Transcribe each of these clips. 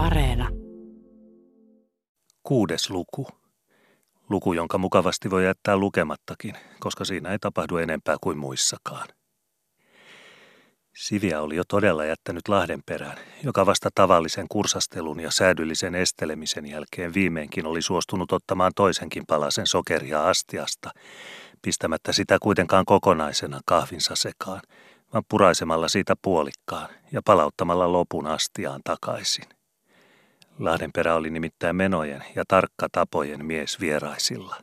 Areena. Kuudes luku. Luku, jonka mukavasti voi jättää lukemattakin, koska siinä ei tapahdu enempää kuin muissakaan. Siviä oli jo todella jättänyt Lahden perään, joka vasta tavallisen kursastelun ja säädyllisen estelemisen jälkeen viimeinkin oli suostunut ottamaan toisenkin palasen sokeria astiasta, pistämättä sitä kuitenkaan kokonaisena kahvinsa sekaan, vaan puraisemalla siitä puolikkaan ja palauttamalla lopun astiaan takaisin. Lahdenperä oli nimittäin menojen ja tarkka tapojen mies vieraisilla.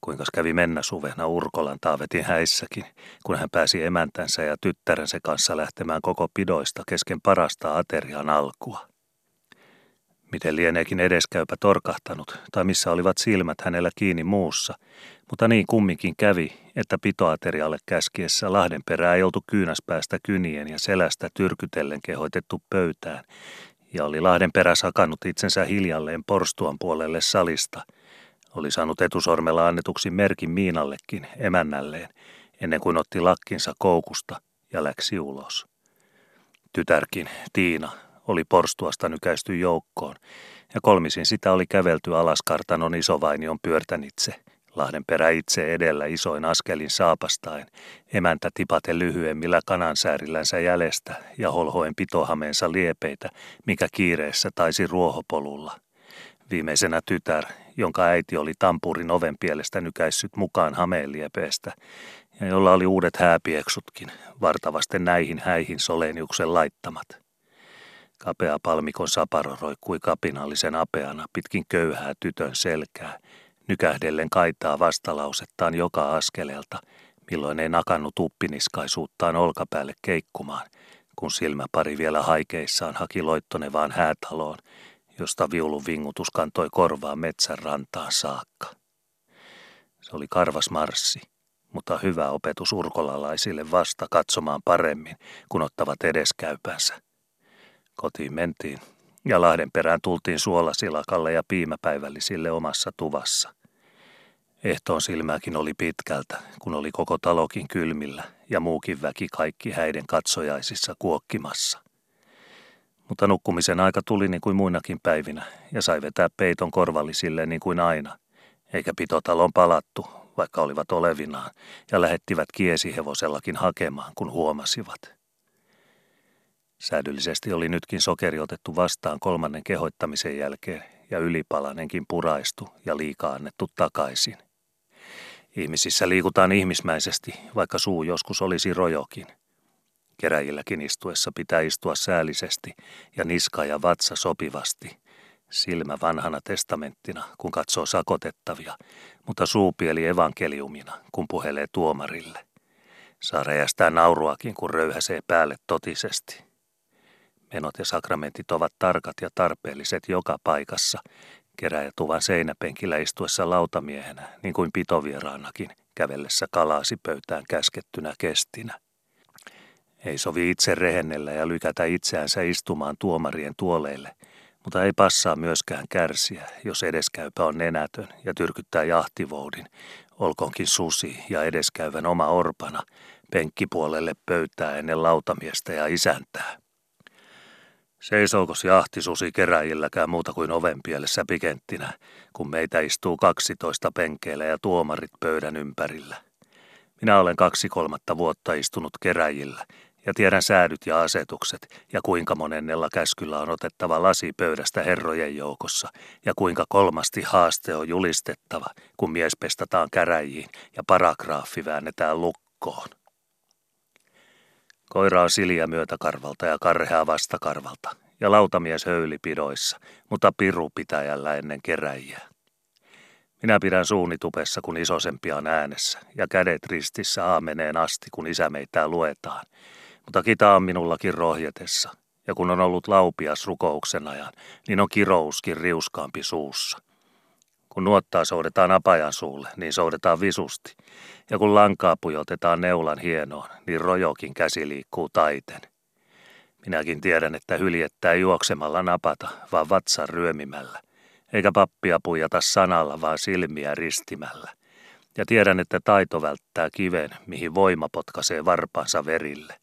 Kuinka kävi mennä suvena Urkolan taavetin häissäkin, kun hän pääsi emäntänsä ja tyttärensä kanssa lähtemään koko pidoista kesken parasta aterian alkua. Miten lieneekin edeskäypä torkahtanut, tai missä olivat silmät hänellä kiinni muussa, mutta niin kumminkin kävi, että pitoaterialle käskiessä Lahdenperää ei oltu kyynäspäästä kynien ja selästä tyrkytellen kehoitettu pöytään, ja oli Lahdenperä sakannut itsensä hiljalleen porstuan puolelle salista. Oli saanut etusormella annetuksi merkin Miinallekin, emännälleen, ennen kuin otti lakkinsa koukusta ja läksi ulos. Tytärkin, Tiina, oli porstuasta nykäisty joukkoon, ja kolmisin sitä oli kävelty alas kartanon isovainion pyörtänitse, Lahdenperä itse edellä isoin askelin saapastain, emäntä tipate lyhyemmillä kanansäärillänsä jäljestä ja holhoen pitohameensa liepeitä, mikä kiireessä taisi ruohopolulla. Viimeisenä tytär, jonka äiti oli tampurin oven pielestä nykäissyt mukaan hameen liepeestä, ja jolla oli uudet hääpieksutkin, vartavasten näihin häihin Soleniuksen laittamat. Kapea palmikon saparo roikkui kapinallisen apeana pitkin köyhää tytön selkää, nykähdellen kaitaa vastalausettaan joka askeleelta, milloin ei nakannut uppiniskaisuuttaan olkapäälle keikkumaan, kun silmäpari vielä haikeissaan haki loittonevaan häätaloon, josta viulun vingutus kantoi korvaa metsän rantaan saakka. Se oli karvas marssi, mutta hyvä opetus urkolalaisille vasta katsomaan paremmin, kun ottavat edeskäypänsä. Kotiin mentiin ja Lahden perään tultiin suolasilakalle ja piimäpäivällisille omassa tuvassa. Ehtoon silmääkin oli pitkältä, kun oli koko talokin kylmillä ja muukin väki kaikki häiden katsojaisissa kuokkimassa. Mutta nukkumisen aika tuli niin kuin muinakin päivinä ja sai vetää peiton korvallisille niin kuin aina, eikä pitotalon palattu, vaikka olivat olevinaan, ja lähettivät kiesihevosellakin hakemaan, kun huomasivat. Säädyllisesti oli nytkin sokeri otettu vastaan kolmannen kehoittamisen jälkeen ja ylipalanenkin puraistu ja liikaa annettu takaisin. Ihmisissä liikutaan ihmismäisesti, vaikka suu joskus olisi rojokin. Keräjilläkin istuessa pitää istua säällisesti ja niska ja vatsa sopivasti. Silmä vanhana testamenttina, kun katsoo sakotettavia, mutta suupieli evankeliumina, kun puhelee tuomarille. Saa räjästää nauruakin, kun röyhäsee päälle totisesti. Menot ja sakramentit ovat tarkat ja tarpeelliset joka paikassa, keräjätuvan seinäpenkillä istuessa lautamiehenä, niin kuin pitovieraanakin, kävellessä kalaasi pöytään käskettynä kestinä. Ei sovi itse rehennellä ja lykätä itseänsä istumaan tuomarien tuoleille, mutta ei passaa myöskään kärsiä, jos edeskäypä on nenätön ja tyrkyttää jahtivoudin, olkoonkin susi ja edeskäyvän oma orpana, penkkipuolelle pöytää ennen lautamiestä ja isäntää. Seisoukos jahtisusi keräjilläkään muuta kuin oven pielessä pikenttinä, kun meitä istuu kaksitoista penkeillä ja tuomarit pöydän ympärillä. Minä olen kaksi kolmatta vuotta istunut keräjillä ja tiedän säädyt ja asetukset ja kuinka monennella käskyllä on otettava lasi pöydästä herrojen joukossa ja kuinka kolmasti haaste on julistettava, kun mies pestataan käräjiin ja paragraafi väännetään lukkoon. Koira on silia myötäkarvalta ja karhea vastakarvalta, ja lautamies höylipidoissa, mutta piru pitäjällä ennen keräjiä. Minä pidän suuni tupessa, kun isosempia on äänessä, ja kädet ristissä aameneen asti, kun isä meitä luetaan. Mutta kita on minullakin rohjetessa, ja kun on ollut laupias rukouksen ajan, niin on kirouskin riuskaampi suussa. Kun nuottaa soudetaan apajan suulle, niin soudetaan visusti. Ja kun lankaa pujotetaan neulan hienoon, niin rojokin käsi liikkuu taiten. Minäkin tiedän, että hyljettää juoksemalla napata, vaan vatsan ryömimällä. Eikä pappia pujata sanalla, vaan silmiä ristimällä. Ja tiedän, että taito välttää kiven, mihin voima potkaisee varpansa verille.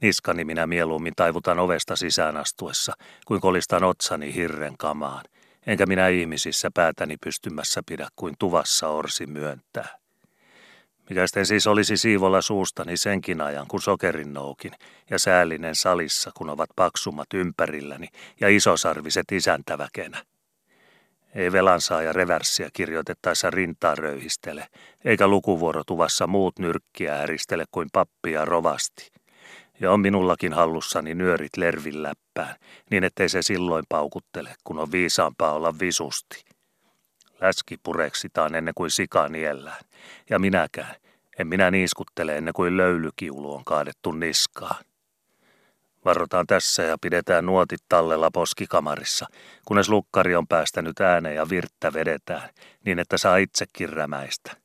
Niskani minä mieluummin taivutan ovesta sisään astuessa, kuin kolistan otsani hirren kamaan, enkä minä ihmisissä päätäni pystymässä pidä kuin tuvassa orsi myöntää. Mikä sitten siis olisi siivolla suustani senkin ajan, kun sokerin noukin, ja säällinen salissa, kun ovat paksummat ympärilläni ja isosarviset isäntäväkenä. Ei velansaaja reverssiä kirjoitettaessa rintaa röyhistele, eikä lukuvuorotuvassa muut nyrkkiä häristele kuin pappia rovasti. Ja on minullakin hallussani nyörit lervin läppään, niin ettei se silloin paukuttele, kun on viisaampaa olla visusti. Läski pureksitaan ennen kuin sika niellään, ja minäkään, en minä niiskuttele ennen kuin löylykiulu on kaadettu niskaan. Varotaan tässä ja pidetään nuotit tallella poskikamarissa, kunnes lukkari on päästänyt ääneen ja virttä vedetään, niin että saa itsekin rämäistä.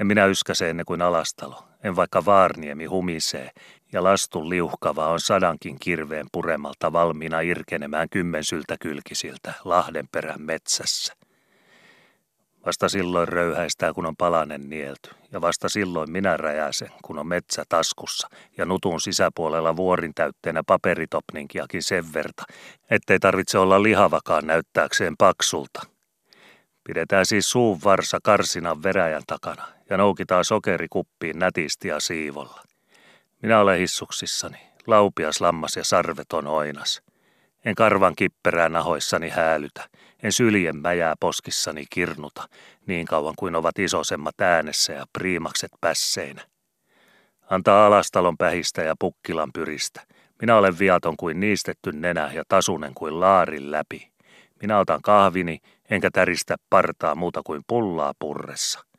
En minä yskäse ennen kuin alastalo, en vaikka vaarniemi humisee, ja lastun liuhkava on sadankin kirveen puremalta valmiina irkenemään kymmensyltä kylkisiltä Lahdenperän metsässä. Vasta silloin röyhäistää, kun on palanen nielty, ja vasta silloin minä räjäsen, kun on metsä taskussa, ja nutun sisäpuolella vuorin täytteenä paperitopninkiakin sen verta, ettei tarvitse olla lihavakaan näyttääkseen paksulta. Pidetään siis suun varsa karsinan veräjän takana, ja noukitaan sokerikuppiin nätisti ja siivolla. Minä olen hissuksissani, laupias lammas ja sarveton oinas. En karvan kipperää nahoissani häälytä, en syljen mäjää poskissani kirnuta, niin kauan kuin ovat isosemmat äänessä ja priimakset pässeinä. Antaa alastalon pähistä ja pukkilan pyristä. Minä olen viaton kuin niistetty nenä ja tasunen kuin laarin läpi. Minä otan kahvini, enkä täristä partaa muuta kuin pullaa purressa.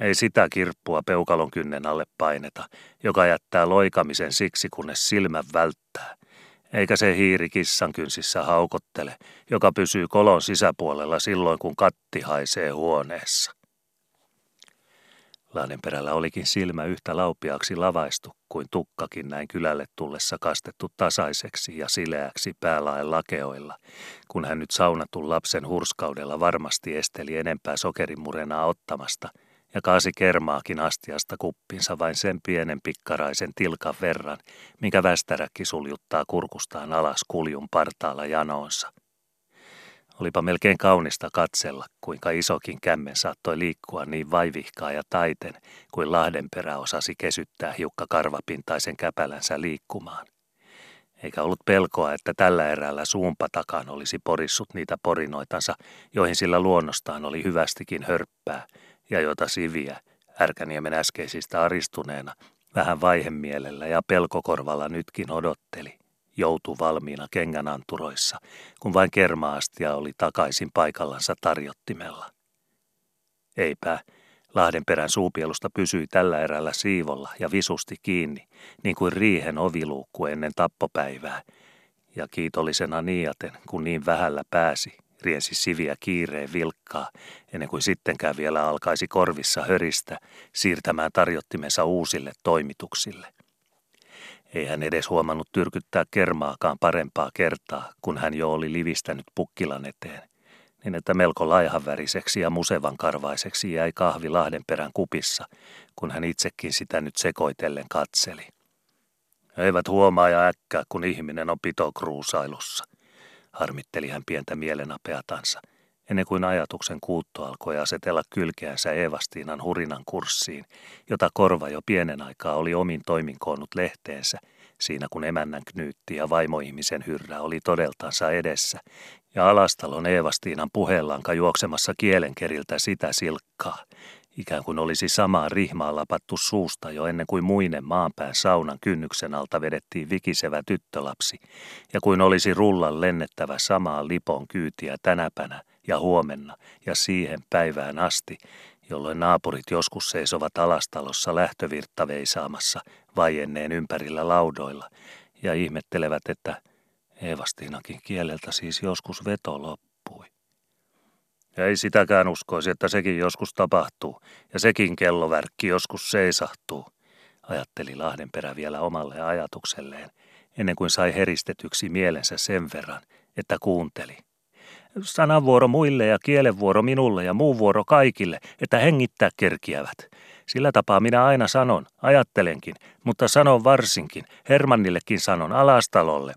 Ei sitä kirppua peukalon kynnen alle paineta, joka jättää loikamisen siksi, kunnes silmä välttää – eikä se hiiri kissan kynsissä haukottele, joka pysyy kolon sisäpuolella silloin, kun katti haisee huoneessa. Lahdenperällä olikin silmä yhtä laupiaksi lavaistu kuin tukkakin näin kylälle tullessa kastettu tasaiseksi ja sileäksi päälaen lakeoilla, kun hän nyt saunatun lapsen hurskaudella varmasti esteli enempää sokerimurenaa ottamasta – ja kaasi kermaakin astiasta kuppinsa vain sen pienen pikkaraisen tilkan verran, minkä västäräkki suljuttaa kurkustaan alas kuljun partaalla janoonsa. Olipa melkein kaunista katsella, kuinka isokin kämmen saattoi liikkua niin vaivihkaa ja taiten, kuin Lahdenperä osasi kesyttää hiukka karvapintaisen käpälänsä liikkumaan. Eikä ollut pelkoa, että tällä erällä suunpatakaan olisi porissut niitä porinoitansa, joihin sillä luonnostaan oli hyvästikin hörppää – ja jota Siviä, Ärkäniemen äskeisistä aristuneena, vähän vaihemielellä ja pelkokorvalla nytkin odotteli, joutu valmiina kengänanturoissa, kun vain kermaastia oli takaisin paikallansa tarjottimella. Eipä, Lahdenperän suupielusta pysyi tällä erällä siivolla ja visusti kiinni, niin kuin riihen oviluukku ennen tappopäivää, ja kiitollisena niaten, kun niin vähällä pääsi, riensi siviä kiireen vilkkaa, ennen kuin sittenkään vielä alkaisi korvissa höristä siirtämään tarjottimensa uusille toimituksille. Ei hän edes huomannut tyrkyttää kermaakaan parempaa kertaa, kun hän jo oli livistänyt pukkilan eteen, niin että melko laihanväriseksi ja musevan karvaiseksi jäi kahvi Lahdenperän kupissa, kun hän itsekin sitä nyt sekoitellen katseli. Eivät huomaa ja äkkää, kun ihminen on pitokruusailussa – harmitteli hän pientä mielenapeatansa, ennen kuin ajatuksen kuutto alkoi asetella kylkeänsä Evastiinan hurinan kurssiin, jota korva jo pienen aikaa oli omin toimin koonnut lehteensä, siinä kun emännän knyytti ja vaimoihmisen hyrrä oli todeltansa edessä, ja alastalon Eevastiinan puheellanka juoksemassa kielenkeriltä sitä silkkaa, ikään kuin olisi samaa rihmaa lapattu suusta jo ennen kuin muinen maanpään saunan kynnyksen alta vedettiin vikisevä tyttölapsi, ja kuin olisi rullan lennettävä samaa lipon kyytiä tänäpänä ja huomenna ja siihen päivään asti, jolloin naapurit joskus seisovat alastalossa lähtövirtta veisaamassa vaienneen ympärillä laudoilla ja ihmettelevät, että Eevastiinakin kieleltä siis joskus veto. Ja ei sitäkään uskoisi, että sekin joskus tapahtuu, ja sekin kellovärkki joskus seisahtuu, ajatteli Lahdenperä vielä omalle ajatukselleen, ennen kuin sai heristetyksi mielensä sen verran, että kuunteli. Sananvuoro muille ja kielenvuoro minulle ja muu vuoro kaikille, että hengittää kerkiävät. Sillä tapaa minä aina sanon, ajattelenkin, mutta sanon varsinkin, Hermannillekin sanon, alastalolle.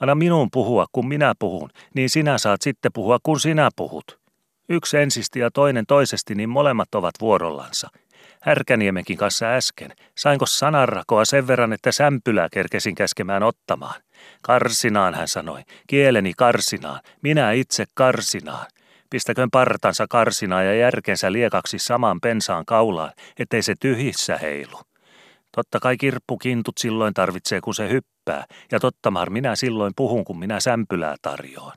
Anna minun puhua, kun minä puhun, niin sinä saat sitten puhua, kun sinä puhut. Yksi ensisti ja toinen toisesti, niin molemmat ovat vuorollansa. Härkäniemenkin kanssa äsken. Sainko sananrakoa sen verran, että sämpylää kerkesin käskemään ottamaan? Karsinaan, hän sanoi. Kieleni karsinaan. Minä itse karsinaan. Pistäköön partansa karsinaa ja järkensä liekaksi saman pensaan kaulaan, ettei se tyhjissä heilu. Totta kai kirppukintut silloin tarvitsee, kun se hyppää, ja totta mar minä silloin puhun, kun minä sämpylää tarjoan.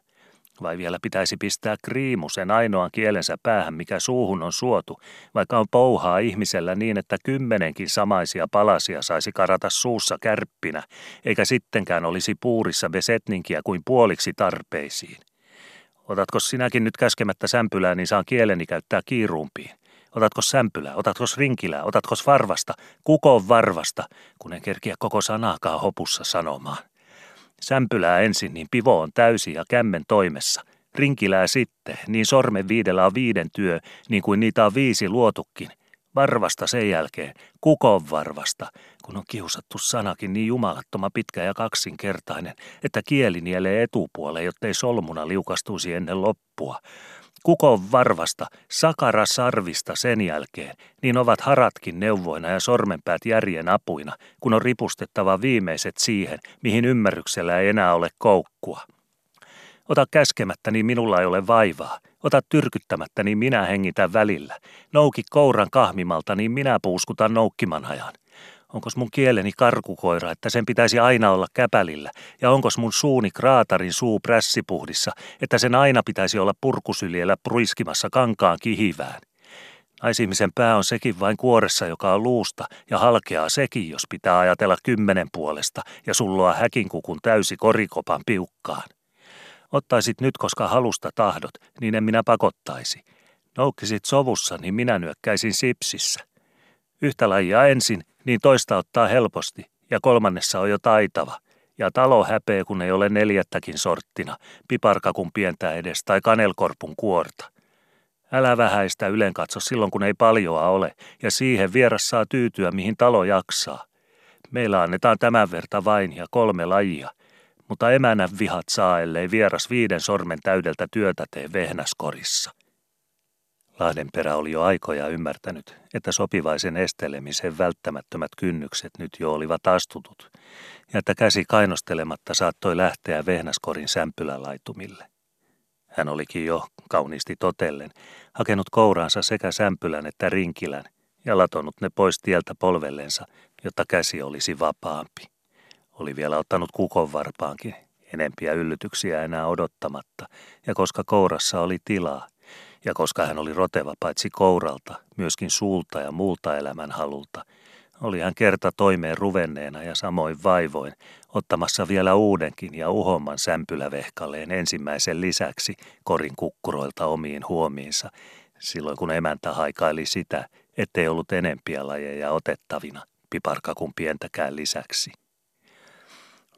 Vai vielä pitäisi pistää kriimu sen ainoan kielensä päähän, mikä suuhun on suotu, vaikka on pouhaa ihmisellä niin, että kymmenenkin samaisia palasia saisi karata suussa kärppinä, eikä sittenkään olisi puurissa besetninkiä kuin puoliksi tarpeisiin. Otatko sinäkin nyt käskemättä sämpylää, niin saan kieleni käyttää kiirumpiin. Otatko sämpylää, otatko rinkilää, otatko varvasta, kuko varvasta, kun en kerkiä koko sanaakaan hopussa sanomaan. Sämpylää ensin, niin pivo on täysi ja kämmen toimessa. Rinkilää sitten, niin sormen viidellä on viiden työ, niin kuin niitä on viisi luotukin. Varvasta sen jälkeen, kukon varvasta, kun on kiusattu sanakin niin jumalattoma pitkä ja kaksinkertainen, että kieli nielee etupuoleen, jottei solmuna liukastuisi ennen loppua. Kukon varvasta, sakara sarvista sen jälkeen, niin ovat haratkin neuvoina ja sormenpäät järjen apuina, kun on ripustettava viimeiset siihen, mihin ymmärryksellä ei enää ole koukkua. Ota käskemättä, niin minulla ei ole vaivaa. Ota tyrkyttämättä, niin minä hengitän välillä. Nouki kouran kahmimalta, niin minä puuskutan noukkiman ajan. Onkos mun kieleni karkukoira, että sen pitäisi aina olla käpälillä? Ja onkos mun suuni kraatarin suu prässipuhdissa, että sen aina pitäisi olla purkusyljellä pruiskimassa kankaan kihivään? Naisihmisen pää on sekin vain kuoressa, joka on luusta, ja halkeaa sekin, jos pitää ajatella kymmenen puolesta ja sulloa häkinkukun täysi korikopan piukkaan. Ottaisit nyt, koska halusta tahdot, niin en minä pakottaisi. Noukkisit sovussa, niin minä nyökkäisin sipsissä. Yhtä lajia ensin, niin toista ottaa helposti, ja kolmannessa on jo taitava. Ja talo häpeä, kun ei ole neljättäkin sorttina, piparkakun pientä edes tai kanelkorpun kuorta. Älä vähäistä ylen katso silloin, kun ei paljoa ole, ja siihen vieras saa tyytyä, mihin talo jaksaa. Meillä annetaan tämän verta vain ja kolme lajia, mutta emänän vihat saa, ellei vieras viiden sormen täydeltä työtä tee vehnäskorissa. Lahdenperä oli jo aikoja ymmärtänyt, että sopivaisen estelemisen välttämättömät kynnykset nyt jo olivat astutut, ja että käsi kainostelematta saattoi lähteä vehnäskorin sämpylälaitumille. Hän olikin jo, kauniisti totellen, hakenut kouraansa sekä sämpylän että rinkilän ja latonut ne pois tieltä polvellensa, jotta käsi olisi vapaampi. Oli vielä ottanut kukon varpaankin, enempiä yllytyksiä enää odottamatta, ja koska kourassa oli tilaa, ja koska hän oli roteva paitsi kouralta, myöskin suulta ja muulta elämän halulta, oli hän kerta toimeen ruvenneena ja samoin vaivoin, ottamassa vielä uudenkin ja uhomman sämpylävehkaleen ensimmäisen lisäksi korin kukkuroilta omiin huomiinsa, silloin kun emäntä haikaili sitä, ettei ollut enempiä lajeja otettavina, piparkakun pientäkään lisäksi.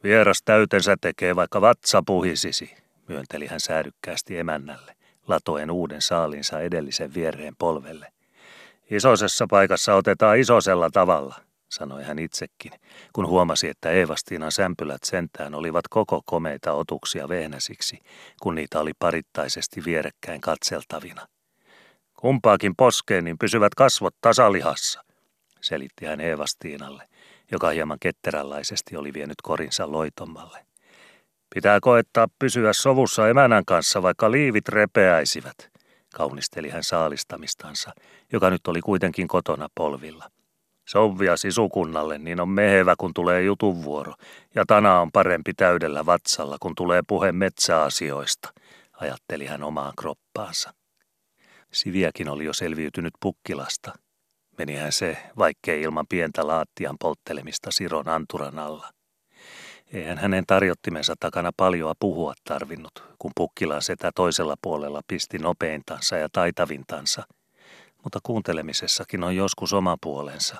Vieras täytensä tekee vaikka vatsa puhisisi, myönteli hän säädykkäästi emännälle latoen uuden saalinsa edellisen viereen polvelle. Isosessa paikassa otetaan isosella tavalla, sanoi hän itsekin, kun huomasi, että Eevastiinan sämpylät sentään olivat koko komeita otuksia vehnäsiksi, kun niitä oli parittaisesti vierekkäin katseltavina. Kumpaakin poskeen, niin pysyvät kasvot tasalihassa, selitti hän Eevastiinalle, joka hieman ketteränlaisesti oli vienyt korinsa loitommalle. Pitää koettaa pysyä sovussa emänän kanssa, vaikka liivit repeäisivät, kaunisteli hän saalistamistansa, joka nyt oli kuitenkin kotona polvilla. Sovvia sisukunnalle, niin on mehevä, kun tulee jutunvuoro, ja tana on parempi täydellä vatsalla, kun tulee puhe metsäasioista, ajatteli hän omaan kroppaansa. Siviäkin oli jo selviytynyt pukkilasta. Menihän se, vaikkei ilman pientä laattian polttelemista Siron anturan alla. Eihän hänen tarjottimensa takana paljoa puhua tarvinnut, kun Pukkilan setä toisella puolella pisti nopeintansa ja taitavintansa. Mutta kuuntelemisessakin on joskus oma puolensa.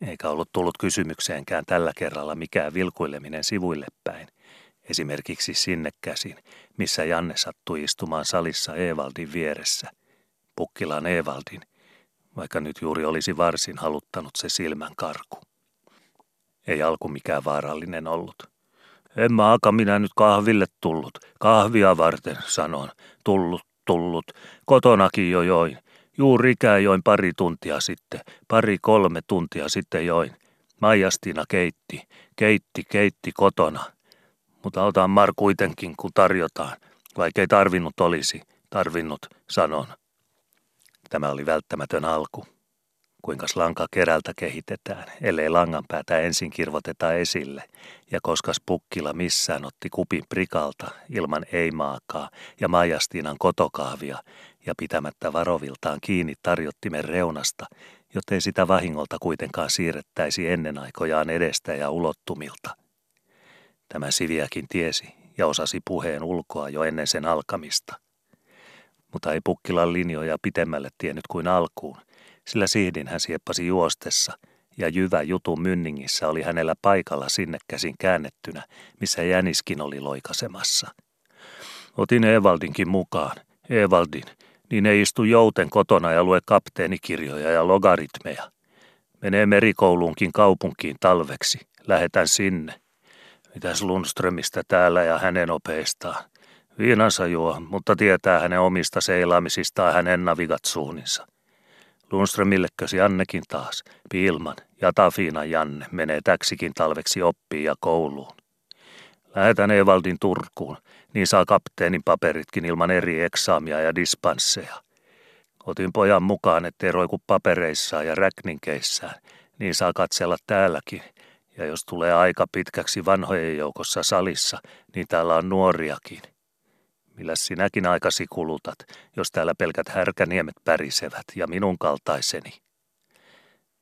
Eikä ollut tullut kysymykseenkään tällä kerralla mikään vilkuileminen sivuille päin. Esimerkiksi sinne käsin, missä Janne sattui istumaan salissa Evaldin vieressä. Pukkilan Evaldin, vaikka nyt juuri olisi varsin haluttanut se silmän karku. Ei alku mikään vaarallinen ollut. En aika minä nyt kahville tullut. Kahvia varten, sanon. Tullut, tullut. Kotonakin jo join. Juurikään join pari tuntia sitten. Pari kolme tuntia sitten join. Maijastina keitti. Keitti, keitti kotona. Mutta otan Mar kuitenkin, kun tarjotaan. Vaikkei tarvinnut olisi. Tarvinnut, sanon. Tämä oli välttämätön alku. Kuinka lanka kerältä kehitetään, ellei langan päätä ensin kirvoteta esille, ja koska Pukkila missään otti kupin prikalta ilman ei-maakaa ja Majastiinan kotokahvia ja pitämättä varoviltaan kiinni tarjottimen reunasta, jottei sitä vahingolta kuitenkaan siirrettäisi ennen aikojaan edestä ja ulottumilta. Tämä Siviäkin tiesi ja osasi puheen ulkoa jo ennen sen alkamista – mutta ei Pukkilan linjoja pitemmälle tiennyt kuin alkuun, sillä sihdin hän sieppasi juostessa, ja jyvä jutun mynningissä oli hänellä paikalla sinne käsin käännettynä, missä jäniskin oli loikasemassa. Otin Evaldinkin mukaan, Evaldin, niin ei istu jouten kotona ja lue kapteenikirjoja ja logaritmeja. Menee merikouluunkin kaupunkiin talveksi, lähetän sinne. Mitäs Lundströmistä täällä ja hänen opeistaan? Viinansa juo, mutta tietää hänen omista seilaamisistaan hänen navigatsuuninsa. Lundströmillekösi Jannekin taas, Pilman ja Tafiina Janne menee täksikin talveksi oppiin ja kouluun. Lähetän Evaldin Turkuun, niin saa kapteenin paperitkin ilman eri eksaamia ja dispansseja. Otin pojan mukaan, ettei roiku papereissaan ja räkninkeissään, niin saa katsella täälläkin. Ja jos tulee aika pitkäksi vanhojen joukossa salissa, niin täällä on nuoriakin millä sinäkin aikasi kulutat, jos täällä pelkät härkäniemet pärisevät ja minun kaltaiseni.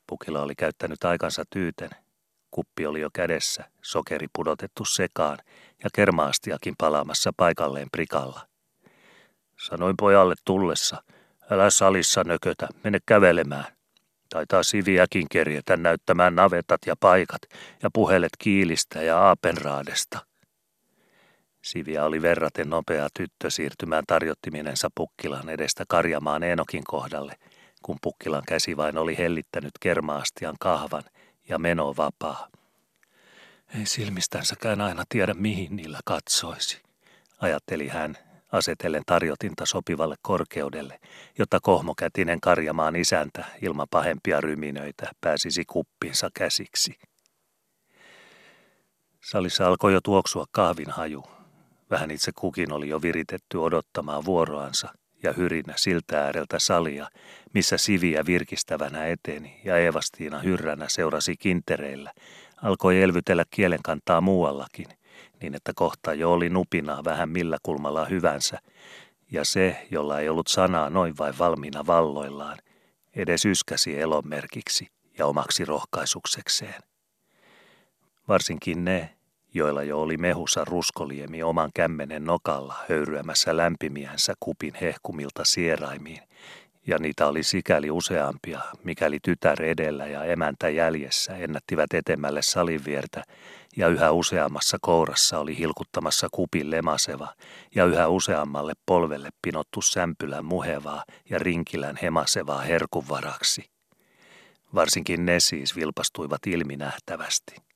Pukila oli käyttänyt aikansa tyyten. Kuppi oli jo kädessä, sokeri pudotettu sekaan ja kermaastiakin palaamassa paikalleen prikalla. Sanoin pojalle tullessa, älä salissa nökötä, mene kävelemään. Taitaa siviäkin kerjetä näyttämään navetat ja paikat ja puhelet kiilistä ja aapenraadesta. Sivia oli verraten nopea tyttö siirtymään tarjottiminensa Pukkilan edestä karjamaan Enokin kohdalle, kun Pukkilan käsi vain oli hellittänyt kermaastian kahvan ja meno vapaa. Ei silmistänsäkään aina tiedä, mihin niillä katsoisi, ajatteli hän, asetellen tarjotinta sopivalle korkeudelle, jotta kohmokätinen karjamaan isäntä ilman pahempia ryminöitä pääsisi kuppinsa käsiksi. Salissa alkoi jo tuoksua kahvin haju, Vähän itse kukin oli jo viritetty odottamaan vuoroansa ja hyrinä siltä ääreltä salia, missä Siviä virkistävänä eteni ja Eevastiina hyrränä seurasi kintereillä, alkoi elvytellä kielenkantaa muuallakin, niin että kohta jo oli nupinaa vähän millä kulmalla hyvänsä, ja se, jolla ei ollut sanaa noin vain valmiina valloillaan, edes yskäsi elonmerkiksi ja omaksi rohkaisuksekseen. Varsinkin ne, joilla jo oli mehussa ruskoliemi oman kämmenen nokalla höyryämässä lämpimiänsä kupin hehkumilta sieraimiin, ja niitä oli sikäli useampia, mikäli tytär edellä ja emäntä jäljessä ennättivät etemmälle saliviertä, ja yhä useammassa kourassa oli hilkuttamassa kupin lemaseva, ja yhä useammalle polvelle pinottu sämpylän muhevaa ja rinkilän hemasevaa herkuvaraksi. Varsinkin ne siis vilpastuivat ilminähtävästi.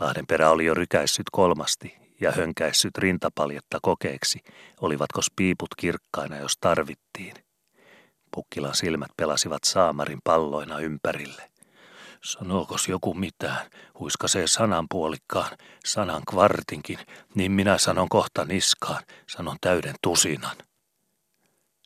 Lahdenperä oli jo rykäissyt kolmasti ja hönkäissyt rintapaljetta kokeeksi, olivatko piiput kirkkaina, jos tarvittiin. Pukkilan silmät pelasivat saamarin palloina ympärille. Sanookos joku mitään, huiskasee sanan puolikkaan, sanan kvartinkin, niin minä sanon kohta niskaan, sanon täyden tusinan.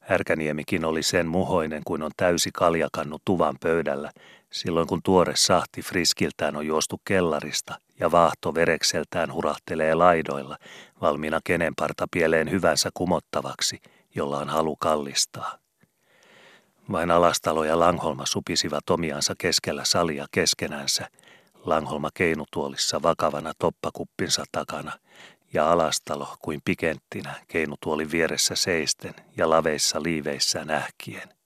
Härkäniemikin oli sen muhoinen kuin on täysi kaljakannu tuvan pöydällä, silloin kun tuore sahti friskiltään on juostu kellarista ja vaahto verekseltään hurahtelee laidoilla, valmiina kenenparta pieleen hyvänsä kumottavaksi, jolla on halu kallistaa. Vain Alastalo ja Langholma supisivat omiansa keskellä salia keskenänsä, Langholma keinutuolissa vakavana toppakuppinsa takana ja Alastalo kuin pikenttinä keinutuolin vieressä seisten ja laveissa liiveissä nähkien.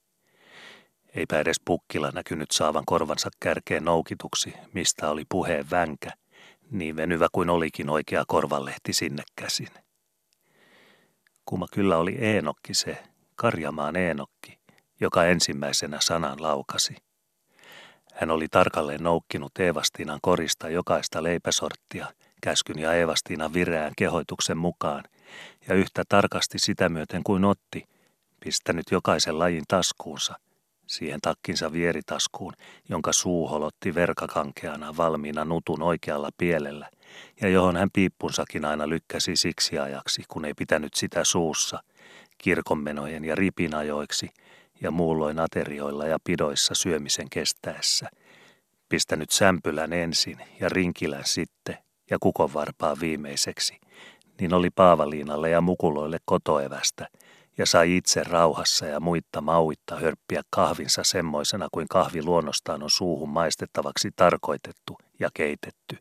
Eipä edes pukkila näkynyt saavan korvansa kärkeen noukituksi, mistä oli puheen vänkä, niin venyvä kuin olikin oikea korvanlehti sinne käsin. Kuma kyllä oli Eenokki se, Karjamaan Eenokki, joka ensimmäisenä sanan laukasi. Hän oli tarkalleen noukkinut Eevastiinan korista jokaista leipäsorttia, käskyn ja Eevastiinan vireään kehoituksen mukaan, ja yhtä tarkasti sitä myöten kuin otti, pistänyt jokaisen lajin taskuunsa, siihen takkinsa vieritaskuun, jonka suu holotti verkakankeana valmiina nutun oikealla pielellä, ja johon hän piippunsakin aina lykkäsi siksi ajaksi, kun ei pitänyt sitä suussa, kirkonmenojen ja ripinajoiksi – ja muulloin aterioilla ja pidoissa syömisen kestäessä. Pistänyt sämpylän ensin ja rinkilän sitten ja kukonvarpaa viimeiseksi, niin oli Paavaliinalle ja mukuloille kotoevästä ja sai itse rauhassa ja muitta mauitta hörppiä kahvinsa semmoisena kuin kahvi luonnostaan on suuhun maistettavaksi tarkoitettu ja keitetty.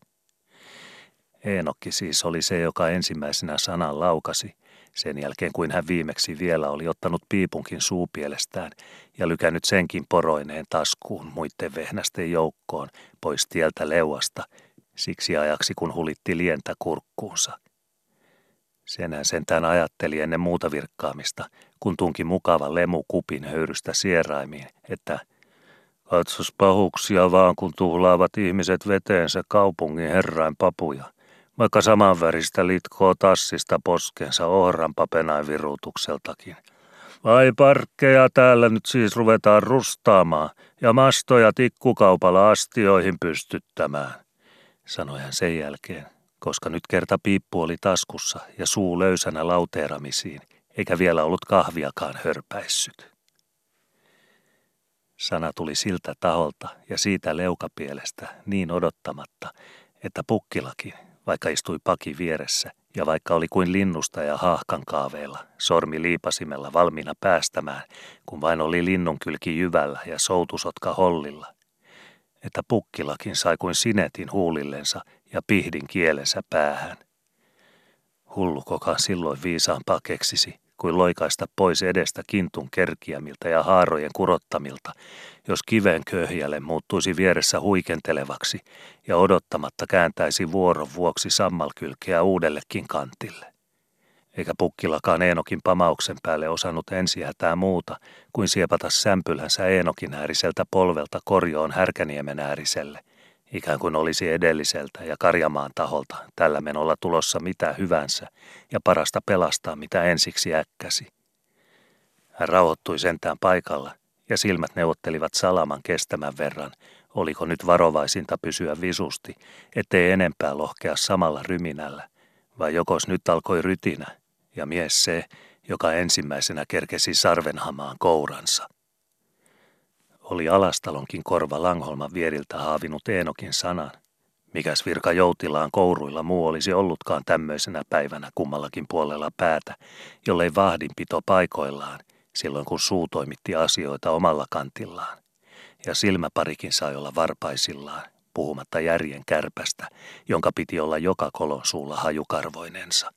Eenokki siis oli se, joka ensimmäisenä sanan laukasi, sen jälkeen kuin hän viimeksi vielä oli ottanut piipunkin suupielestään ja lykännyt senkin poroineen taskuun muiden vehnästen joukkoon pois tieltä leuasta, siksi ajaksi kun hulitti lientä kurkkuunsa. Sen hän sentään ajatteli ennen muuta virkkaamista, kun tunki mukava lemu kupin höyrystä sieraimiin, että katsos pahuksia vaan kun tuhlaavat ihmiset veteensä kaupungin herrain papuja – vaikka samanväristä litkoo tassista poskensa ohranpa virutukseltakin. Vai parkkeja täällä nyt siis ruvetaan rustaamaan ja mastoja tikkukaupalla astioihin pystyttämään, sanoi hän sen jälkeen, koska nyt kerta piippu oli taskussa ja suu löysänä lauteeramisiin, eikä vielä ollut kahviakaan hörpäissyt. Sana tuli siltä taholta ja siitä leukapielestä niin odottamatta, että pukkilakin, vaikka istui paki vieressä ja vaikka oli kuin linnusta ja haahkan kaaveilla, sormi liipasimella valmiina päästämään, kun vain oli linnunkylki jyvällä ja soutusotka hollilla. Että pukkilakin sai kuin sinetin huulillensa ja pihdin kielensä päähän. Hullukokaan silloin viisaampaa keksisi, kuin loikaista pois edestä kintun kerkiämiltä ja haarojen kurottamilta, jos kiven köhjälle muuttuisi vieressä huikentelevaksi ja odottamatta kääntäisi vuoron vuoksi sammalkylkeä uudellekin kantille. Eikä pukkilakaan Eenokin pamauksen päälle osannut ensihätää muuta kuin siepata sämpylänsä Eenokin ääriseltä polvelta korjoon Härkäniemen ääriselle – ikään kuin olisi edelliseltä ja Karjamaan taholta tällä menolla tulossa mitä hyvänsä ja parasta pelastaa mitä ensiksi äkkäsi. Hän rauhoittui sentään paikalla ja silmät neuvottelivat salaman kestämän verran, oliko nyt varovaisinta pysyä visusti, ettei enempää lohkea samalla ryminällä, vai jokos nyt alkoi rytinä, ja mies se, joka ensimmäisenä kerkesi sarvenhamaan kouransa. Oli Alastalonkin korva Langholman vieriltä haavinut Eenokin sanan. Mikäs virka joutilaan kouruilla muu olisi ollutkaan tämmöisenä päivänä kummallakin puolella päätä, jollei vahdinpito paikoillaan, silloin kun suu toimitti asioita omalla kantillaan. Ja silmäparikin sai olla varpaisillaan, puhumatta järjen kärpästä, jonka piti olla joka kolon suulla hajukarvoinensa.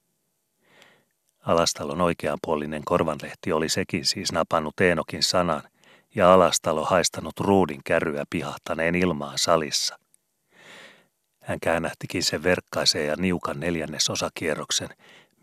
Alastalon oikeanpuolinen korvanlehti oli sekin siis napannut Eenokin sanan, ja alastalo haistanut ruudin kärryä pihahtaneen ilmaan salissa. Hän käännähtikin sen verkkaiseen ja niukan neljännesosakierroksen,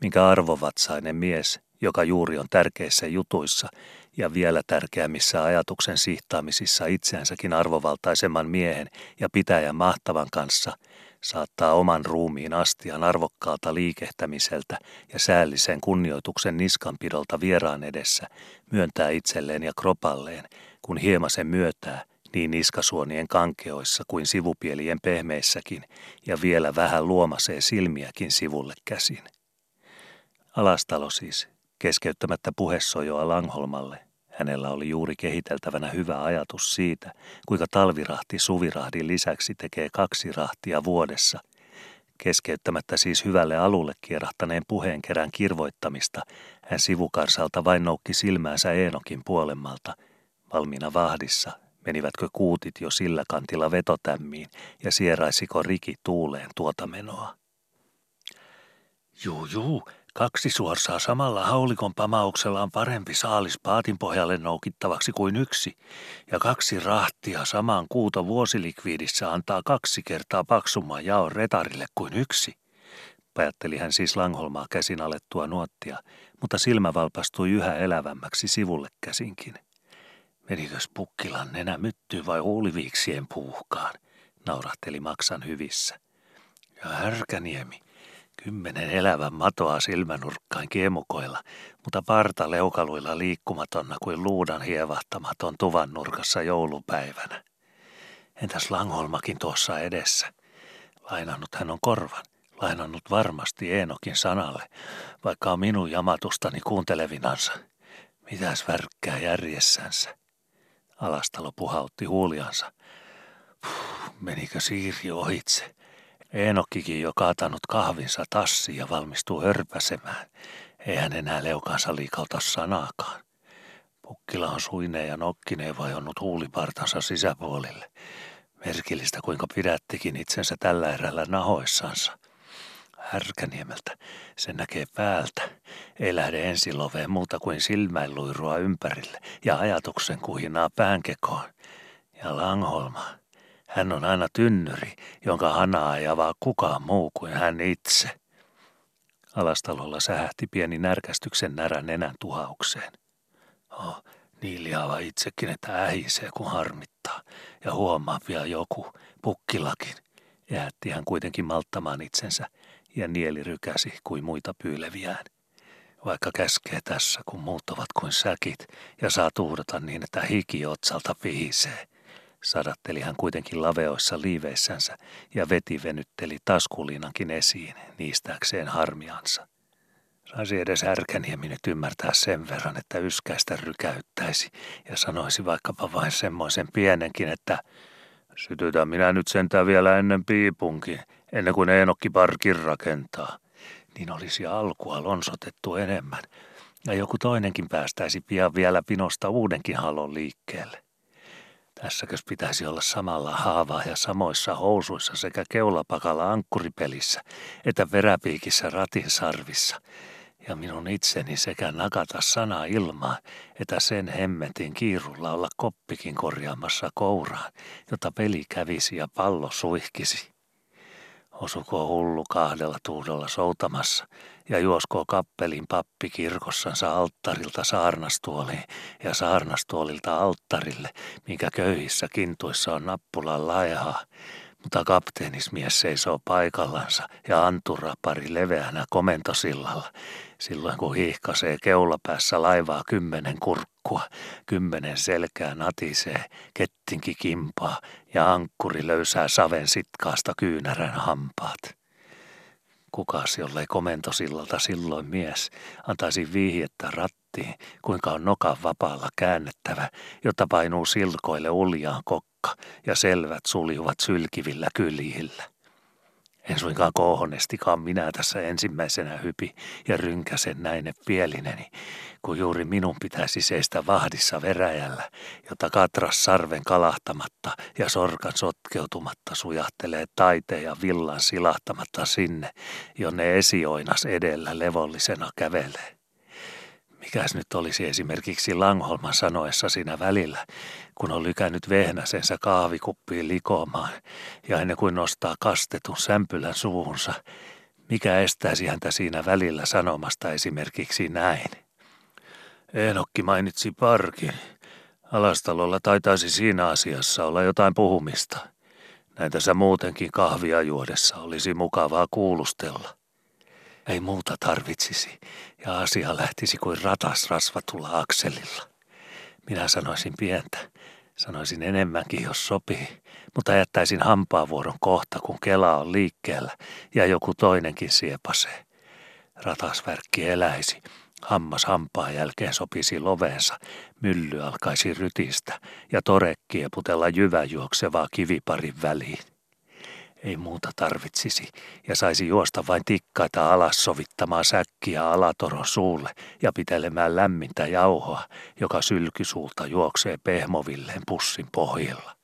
minkä arvovatsainen mies, joka juuri on tärkeissä jutuissa ja vielä tärkeämmissä ajatuksen sihtaamisissa itseänsäkin arvovaltaisemman miehen ja pitäjän mahtavan kanssa, saattaa oman ruumiin astian arvokkaalta liikehtämiseltä ja säällisen kunnioituksen niskanpidolta vieraan edessä myöntää itselleen ja kropalleen, kun hiemasen myötää niin niskasuonien kankeoissa kuin sivupielien pehmeissäkin ja vielä vähän luomasee silmiäkin sivulle käsin. Alastalo siis, keskeyttämättä puhesojoa Langholmalle, hänellä oli juuri kehiteltävänä hyvä ajatus siitä, kuinka talvirahti suvirahdin lisäksi tekee kaksi rahtia vuodessa. Keskeyttämättä siis hyvälle alulle kierahtaneen puheenkerän kirvoittamista, hän sivukarsalta vain noukki silmäänsä Eenokin puolemmalta, valmiina vahdissa, menivätkö kuutit jo sillä kantilla vetotämmiin ja sieraisiko riki tuuleen tuota menoa. Juu, juu, Kaksi suorsaa samalla haulikon pamauksella on parempi saalis paatin pohjalle noukittavaksi kuin yksi, ja kaksi rahtia samaan kuuto vuosilikviidissä antaa kaksi kertaa paksumman jaon retarille kuin yksi. Päätteli hän siis Langholmaa käsin alettua nuottia, mutta silmä valpastui yhä elävämmäksi sivulle käsinkin. Menikös Pukkilan nenä myttyy vai huuliviiksien puuhkaan, naurahteli Maksan hyvissä. Ja härkäniemi, kymmenen elävän matoa silmänurkkain kiemukoilla, mutta parta leukaluilla liikkumatonna kuin luudan hievahtamaton tuvan nurkassa joulupäivänä. Entäs Langholmakin tuossa edessä? Lainannut hän on korvan, lainannut varmasti Eenokin sanalle, vaikka on minun jamatustani kuuntelevinansa. Mitäs värkkää järjessänsä? Alastalo puhautti huuliansa. Puh, menikö siiri ohitse? Eenokkikin jo kaatanut kahvinsa tassi ja valmistuu hörpäsemään. Ei hän enää leukansa liikauta sanaakaan. Pukkila on suineen ja nokkineen vajonnut huulipartansa sisäpuolille. Merkillistä, kuinka pidättikin itsensä tällä erällä nahoissansa. Härkäniemeltä se näkee päältä. Ei lähde ensiloveen muuta kuin silmäiluirua ympärille ja ajatuksen kuhinaa päänkekoon. Ja Langholma, hän on aina tynnyri, jonka hanaa ei avaa kukaan muu kuin hän itse. Alastalolla sähähti pieni närkästyksen närän nenän tuhaukseen. Oh, niin liava itsekin, että ähisee kun harmittaa. Ja huomaa vielä joku, pukkilakin. Jäätti hän kuitenkin malttamaan itsensä ja nieli rykäsi kuin muita pyyleviään. Vaikka käskee tässä, kun muut ovat kuin säkit ja saa tuhdata niin, että hiki otsalta pihisee. Sadatteli hän kuitenkin laveoissa liiveissänsä ja veti venytteli taskuliinankin esiin niistääkseen harmiansa. Saisi edes Härkäniemi nyt ymmärtää sen verran, että yskäistä rykäyttäisi ja sanoisi vaikkapa vain semmoisen pienenkin, että sytytän minä nyt sentään vielä ennen piipunkin, ennen kuin Eenokki parkin rakentaa. Niin olisi alkua lonsotettu enemmän ja joku toinenkin päästäisi pian vielä pinosta uudenkin halon liikkeelle. Tässäkös pitäisi olla samalla haavaa ja samoissa housuissa sekä keulapakalla ankkuripelissä että veräpiikissä ratin sarvissa – ja minun itseni sekä nakata sana ilmaa, että sen hemmetin kiirulla olla koppikin korjaamassa kouraan, jota peli kävisi ja pallo suihkisi. Osuko hullu kahdella tuudolla soutamassa ja juosko kappelin pappi kirkossansa alttarilta saarnastuoliin ja saarnastuolilta alttarille, minkä köyhissä kintuissa on nappulan laihaa, mutta kapteenismies seisoo paikallansa ja antura pari leveänä komentosillalla, silloin kun hiihkasee keulapäässä laivaa kymmenen kurkkua, kymmenen selkää natisee, kettinki kimpaa ja ankkuri löysää saven sitkaasta kyynärän hampaat. Kukas, jollei komentosillalta silloin mies, antaisi vihjettä rattiin, kuinka on nokan vapaalla käännettävä, jotta painuu silkoille uljaan kokka ja selvät suljuvat sylkivillä kyljillä. En suinkaan kohonestikaan minä tässä ensimmäisenä hypi ja rynkäsen näine pielineni, kun juuri minun pitäisi seistä vahdissa veräjällä, jota katras sarven kalahtamatta ja sorkan sotkeutumatta sujahtelee taiteen ja villan silahtamatta sinne, jonne esioinas edellä levollisena kävelee. Mikäs nyt olisi esimerkiksi Langholman sanoessa siinä välillä, kun on lykännyt vehnäsensä kahvikuppiin likoamaan ja ennen kuin nostaa kastetun sämpylän suuhunsa, mikä estäisi häntä siinä välillä sanomasta esimerkiksi näin. Enokki mainitsi parkin. Alastalolla taitaisi siinä asiassa olla jotain puhumista. Näin tässä muutenkin kahvia juodessa olisi mukavaa kuulustella. Ei muuta tarvitsisi ja asia lähtisi kuin ratas rasvatulla akselilla. Minä sanoisin pientä, sanoisin enemmänkin jos sopii, mutta jättäisin hampaavuoron kohta kun kela on liikkeellä ja joku toinenkin siepasee. Ratasverkki eläisi, hammas hampaan jälkeen sopisi loveensa, mylly alkaisi rytistä ja tore kieputella jyvä juoksevaa kiviparin väliin ei muuta tarvitsisi ja saisi juosta vain tikkaita alas sovittamaan säkkiä alatoron suulle ja pitelemään lämmintä jauhoa, joka sylkysuulta juoksee pehmovilleen pussin pohjilla.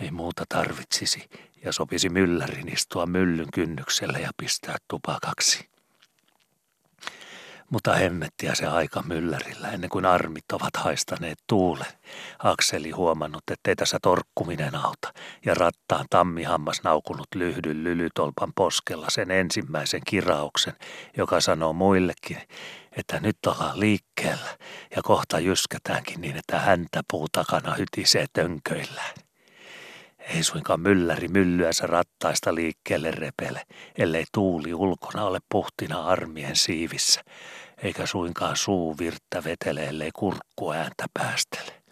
Ei muuta tarvitsisi ja sopisi myllärin istua myllyn kynnykselle ja pistää tupakaksi. Mutta hemmettiä se aika myllärillä ennen kuin armit ovat haistaneet tuulen. Akseli huomannut, ettei tässä torkkuminen auta ja rattaan tammihammas naukunut lyhdyn lylytolpan poskella sen ensimmäisen kirauksen, joka sanoo muillekin, että nyt ollaan liikkeellä ja kohta jyskätäänkin niin, että häntä puu takana hytisee tönköillään. Ei suinkaan mylläri myllyänsä rattaista liikkeelle repele, ellei tuuli ulkona ole puhtina armien siivissä, eikä suinkaan suu virttä vetele, ellei kurkku ääntä päästele.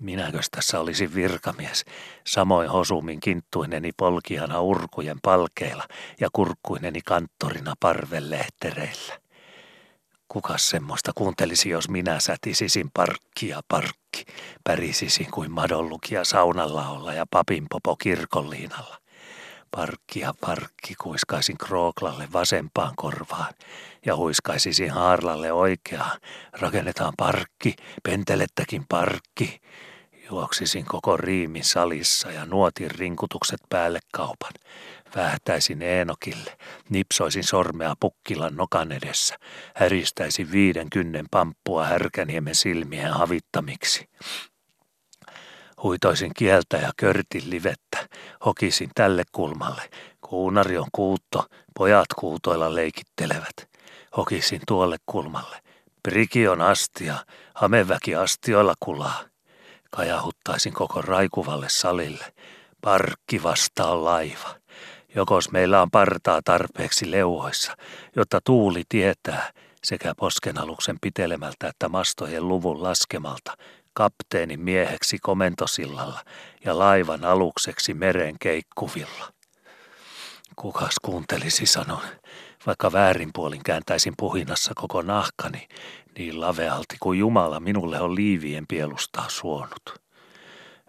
Minäkös tässä olisi virkamies, samoin hosumin kinttuineni polkiana urkujen palkeilla ja kurkkuineni kanttorina parvellehtereillä. Kukas semmoista kuuntelisi, jos minä sätisisin parkkia parkki, pärisisin kuin madonlukia saunalla ja papinpopo kirkonliinalla. Parkkia parkki kuiskaisin Krooklalle vasempaan korvaan ja huiskaisisin Haarlalle oikeaan. Rakennetaan parkki, pentelettäkin parkki. Juoksisin koko riimin salissa ja nuotin rinkutukset päälle kaupan. Vähtäisin Eenokille, nipsoisin sormea pukkilan nokan edessä, häristäisin viiden kynnen pamppua härkäniemen silmien havittamiksi. Huitoisin kieltä ja körtin livettä, hokisin tälle kulmalle. Kuunari on kuutto, pojat kuutoilla leikittelevät. Hokisin tuolle kulmalle. Priki on astia, hameväki astioilla kulaa. Kajahuttaisin koko raikuvalle salille. Parkki vastaa laiva. Jokos meillä on partaa tarpeeksi leuhoissa, jotta tuuli tietää sekä poskenaluksen pitelemältä että mastojen luvun laskemalta kapteenin mieheksi komentosillalla ja laivan alukseksi meren keikkuvilla. Kukas kuuntelisi sanon, vaikka väärinpuolin kääntäisin puhinassa koko nahkani, niin lavealti kuin Jumala minulle on liivien pielustaa suonut.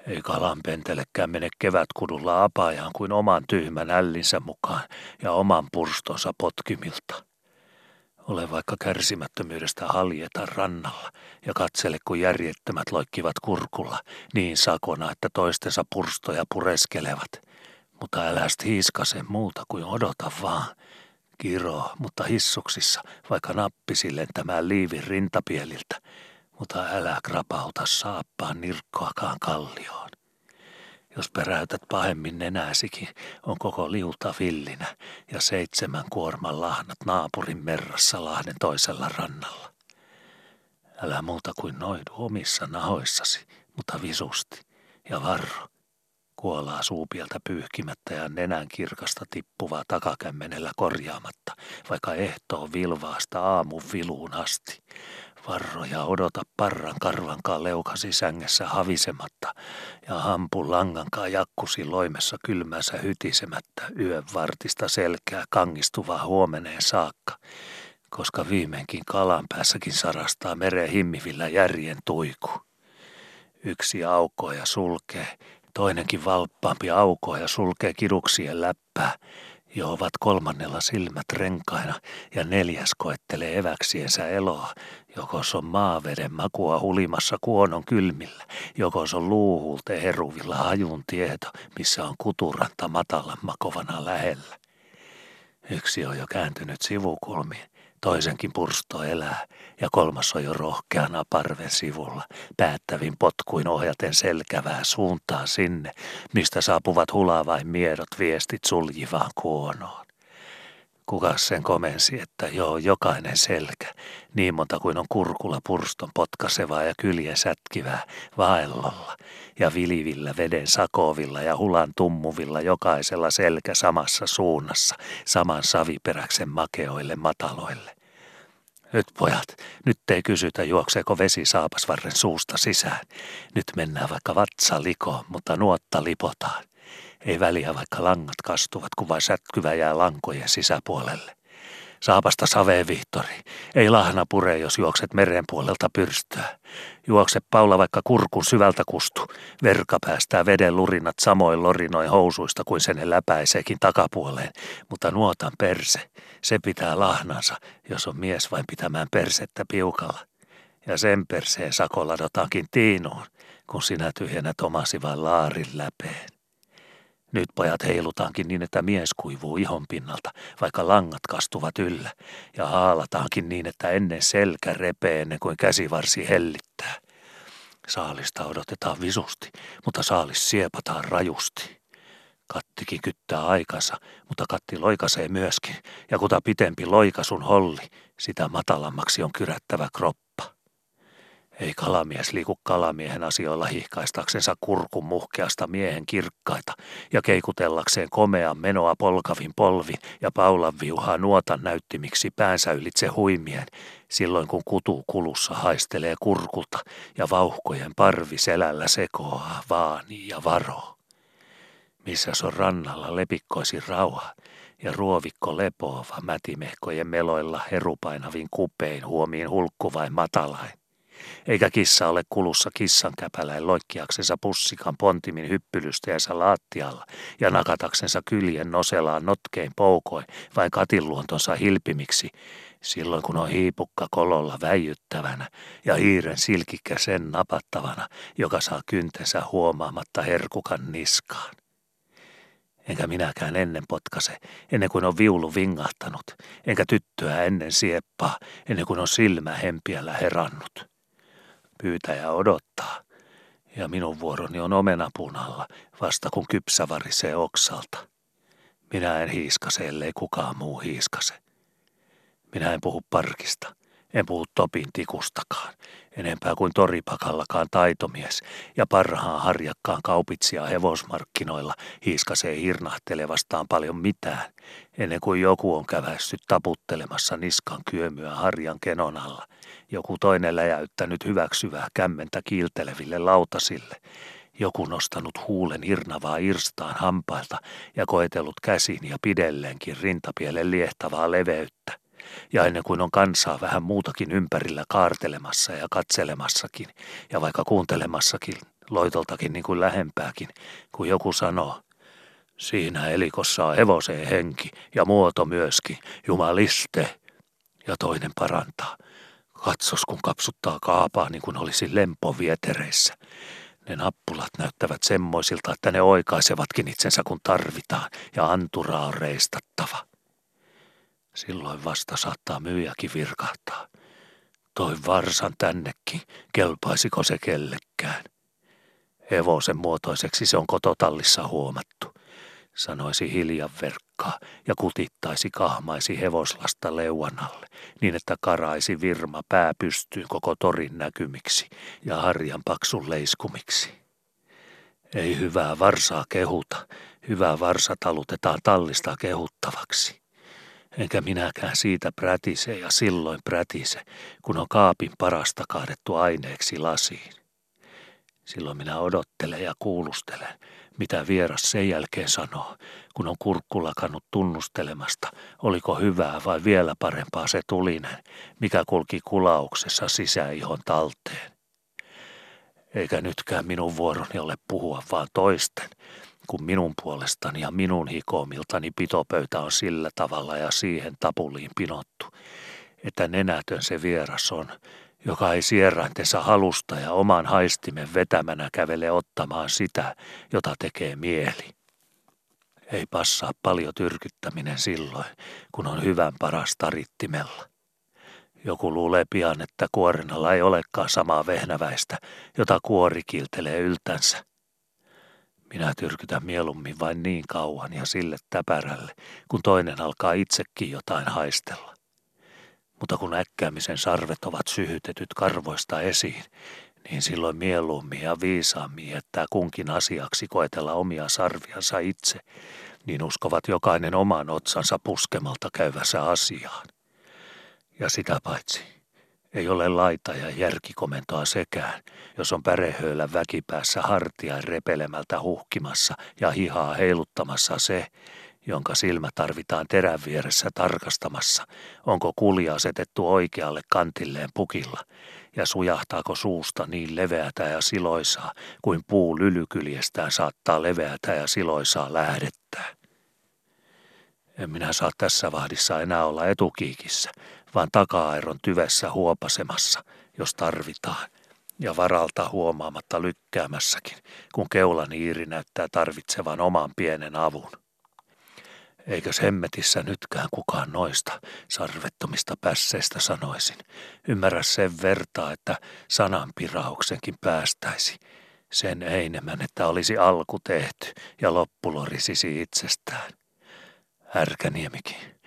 Ei kalan pentelekään mene kevätkudulla apajaan kuin oman tyhmän ällinsä mukaan ja oman purstonsa potkimilta. Ole vaikka kärsimättömyydestä haljeta rannalla ja katsele, kun järjettömät loikkivat kurkulla niin sakona, että toistensa purstoja pureskelevat. Mutta älä hiiskase muuta kuin odota vaan. Kiro, mutta hissuksissa, vaikka nappisi lentämään liivin rintapieliltä, mutta älä krapauta saappaan nirkkoakaan kallioon. Jos peräytät pahemmin nenäsikin, on koko liuta villinä ja seitsemän kuorman lahnat naapurin merrassa lahden toisella rannalla. Älä muuta kuin noidu omissa nahoissasi, mutta visusti ja varro. Kuolaa suupieltä pyyhkimättä ja nenän kirkasta tippuvaa takakämmenellä korjaamatta, vaikka ehtoo vilvaasta aamun viluun asti varroja odota parran karvankaan leukasi sängessä havisematta ja hampun langankaan jakkusi loimessa kylmänsä hytisemättä yön vartista selkää kangistuvaa huomeneen saakka, koska viimeinkin kalan päässäkin sarastaa meren himmivillä järjen tuiku. Yksi aukoo ja sulkee, toinenkin valppaampi aukoo ja sulkee kiduksien läppää, jo ovat kolmannella silmät renkaina ja neljäs koettelee eväksiensä eloa, joko on maaveden makua hulimassa kuonon kylmillä, joko on luuhulte heruvilla hajun tieto, missä on kuturanta matalan makovana lähellä. Yksi on jo kääntynyt sivukulmiin, toisenkin pursto elää ja kolmas on jo rohkeana parven sivulla, päättävin potkuin ohjaten selkävää suuntaan sinne, mistä saapuvat hulavain miedot viestit suljivaan kuonoon. Kuka sen komensi, että joo, jokainen selkä, niin monta kuin on kurkulla purston potkasevaa ja kyljen sätkivää, vaellolla ja vilivillä veden sakovilla ja hulan tummuvilla jokaisella selkä samassa suunnassa, saman saviperäksen makeoille mataloille. Nyt pojat, nyt ei kysytä juokseeko vesi saapasvarren suusta sisään. Nyt mennään vaikka vatsa likoon, mutta nuotta lipotaan. Ei väliä vaikka langat kastuvat, kun vain sätkyvä jää lankojen sisäpuolelle. Saapasta savee Vihtori. Ei lahna pure, jos juokset meren puolelta pyrstöä. Juokse Paula vaikka kurkun syvältä kustu. Verka päästää veden lurinat samoin lorinoin housuista kuin sen läpäiseekin takapuoleen. Mutta nuotan perse, se pitää lahnansa, jos on mies vain pitämään persettä piukalla. Ja sen perseen sakolla dotaankin tiinuun, kun sinä tyhjennät omasi vain laarin läpeen. Nyt pojat heilutaankin niin, että mies kuivuu ihon pinnalta, vaikka langat kastuvat yllä, ja haalataankin niin, että ennen selkä repee ennen kuin käsivarsi hellittää. Saalista odotetaan visusti, mutta saalis siepataan rajusti. Kattikin kyttää aikansa, mutta katti loikasee myöskin, ja kuta pitempi loikasun holli, sitä matalammaksi on kyrättävä kroppa. Ei kalamies liiku kalamiehen asioilla hihkaistaksensa kurkun muhkeasta miehen kirkkaita ja keikutellakseen komean menoa polkavin polvin ja paulan viuhaa nuotan näyttimiksi päänsä ylitse huimien, silloin kun kutu kulussa haistelee kurkulta ja vauhkojen parvi selällä sekoaa vaani ja varo. Missä on rannalla lepikkoisi rauha ja ruovikko lepoava mätimehkojen meloilla herupainavin kupein huomiin hulkkuvain matalain eikä kissa ole kulussa kissan käpäläin loikkiaksensa pussikan pontimin hyppylysteensä laattialla ja nakataksensa kyljen noselaan notkein poukoin vai katilluontonsa hilpimiksi, silloin kun on hiipukka kololla väijyttävänä ja hiiren silkikkä sen napattavana, joka saa kyntensä huomaamatta herkukan niskaan. Enkä minäkään ennen potkase, ennen kuin on viulu vingahtanut, enkä tyttöä ennen sieppaa, ennen kuin on silmä hempiällä herannut. Pyytäjä odottaa, ja minun vuoroni on omenapunalla, vasta kun kypsä varisee oksalta. Minä en hiiskase, ellei kukaan muu hiiskase. Minä en puhu parkista, en puhu Topin tikustakaan, enempää kuin toripakallakaan taitomies ja parhaan harjakkaan kaupitsia hevosmarkkinoilla hiiskasee hirnahtelevastaan paljon mitään, ennen kuin joku on kävässyt taputtelemassa niskan kyömyä harjan kenon alla, joku toinen läjäyttänyt hyväksyvää kämmentä kiilteleville lautasille, joku nostanut huulen irnavaa irstaan hampailta ja koetellut käsin ja pidelleenkin rintapielen liehtavaa leveyttä – ja ennen kuin on kansaa vähän muutakin ympärillä kaartelemassa ja katselemassakin, ja vaikka kuuntelemassakin, loitoltakin niin kuin lähempääkin, kun joku sanoo, siinä elikossa on hevoseen henki ja muoto myöskin, jumaliste, ja toinen parantaa. Katsos, kun kapsuttaa kaapaa niin kuin olisi lempovietereissä. Ne nappulat näyttävät semmoisilta, että ne oikaisevatkin itsensä kun tarvitaan, ja anturaa on reistattava. Silloin vasta saattaa myyjäkin virkahtaa. Toi varsan tännekin, kelpaisiko se kellekään? Hevosen muotoiseksi se on kototallissa huomattu, sanoisi hiljan verkkaa ja kutittaisi kahmaisi hevoslasta leuanalle, niin että karaisi virma pää pystyyn koko torin näkymiksi ja harjan paksun leiskumiksi. Ei hyvää varsaa kehuta, hyvää varsa talutetaan tallista kehuttavaksi enkä minäkään siitä prätise ja silloin prätise, kun on kaapin parasta kaadettu aineeksi lasiin. Silloin minä odottelen ja kuulustelen, mitä vieras sen jälkeen sanoo, kun on kurkku lakannut tunnustelemasta, oliko hyvää vai vielä parempaa se tulinen, mikä kulki kulauksessa sisäihon talteen. Eikä nytkään minun vuoroni ole puhua vaan toisten, kun minun puolestani ja minun hikoomiltani pitopöytä on sillä tavalla ja siihen tapuliin pinottu, että nenätön se vieras on, joka ei sierraintensa halusta ja oman haistimen vetämänä kävele ottamaan sitä, jota tekee mieli. Ei passaa paljon tyrkyttäminen silloin, kun on hyvän paras tarittimella. Joku luulee pian, että kuorinalla ei olekaan samaa vehnäväistä, jota kuori kiltelee yltänsä, minä tyrkytän mieluummin vain niin kauan ja sille täpärälle, kun toinen alkaa itsekin jotain haistella. Mutta kun äkkäämisen sarvet ovat syhytetyt karvoista esiin, niin silloin mieluummin ja viisaammin jättää kunkin asiaksi koetella omia sarviansa itse, niin uskovat jokainen oman otsansa puskemalta käyvässä asiaan. Ja sitä paitsi, ei ole laita ja järkikomentoa sekään, jos on pärehöylä väkipäässä hartia repelemältä huhkimassa ja hihaa heiluttamassa se, jonka silmä tarvitaan terän vieressä tarkastamassa, onko kulja asetettu oikealle kantilleen pukilla, ja sujahtaako suusta niin leveätä ja siloisaa, kuin puu lylykyljestään saattaa leveätä ja siloisaa lähdettää. En minä saa tässä vahdissa enää olla etukiikissä, vaan taka-airon tyvessä huopasemassa, jos tarvitaan, ja varalta huomaamatta lykkäämässäkin, kun keulan iiri näyttää tarvitsevan oman pienen avun. Eikö hemmetissä nytkään kukaan noista sarvettomista pässeistä sanoisin. Ymmärrä sen vertaa, että sanan pirauksenkin päästäisi. Sen einemmän, että olisi alku tehty ja loppu lorisisi itsestään. Härkäniemikin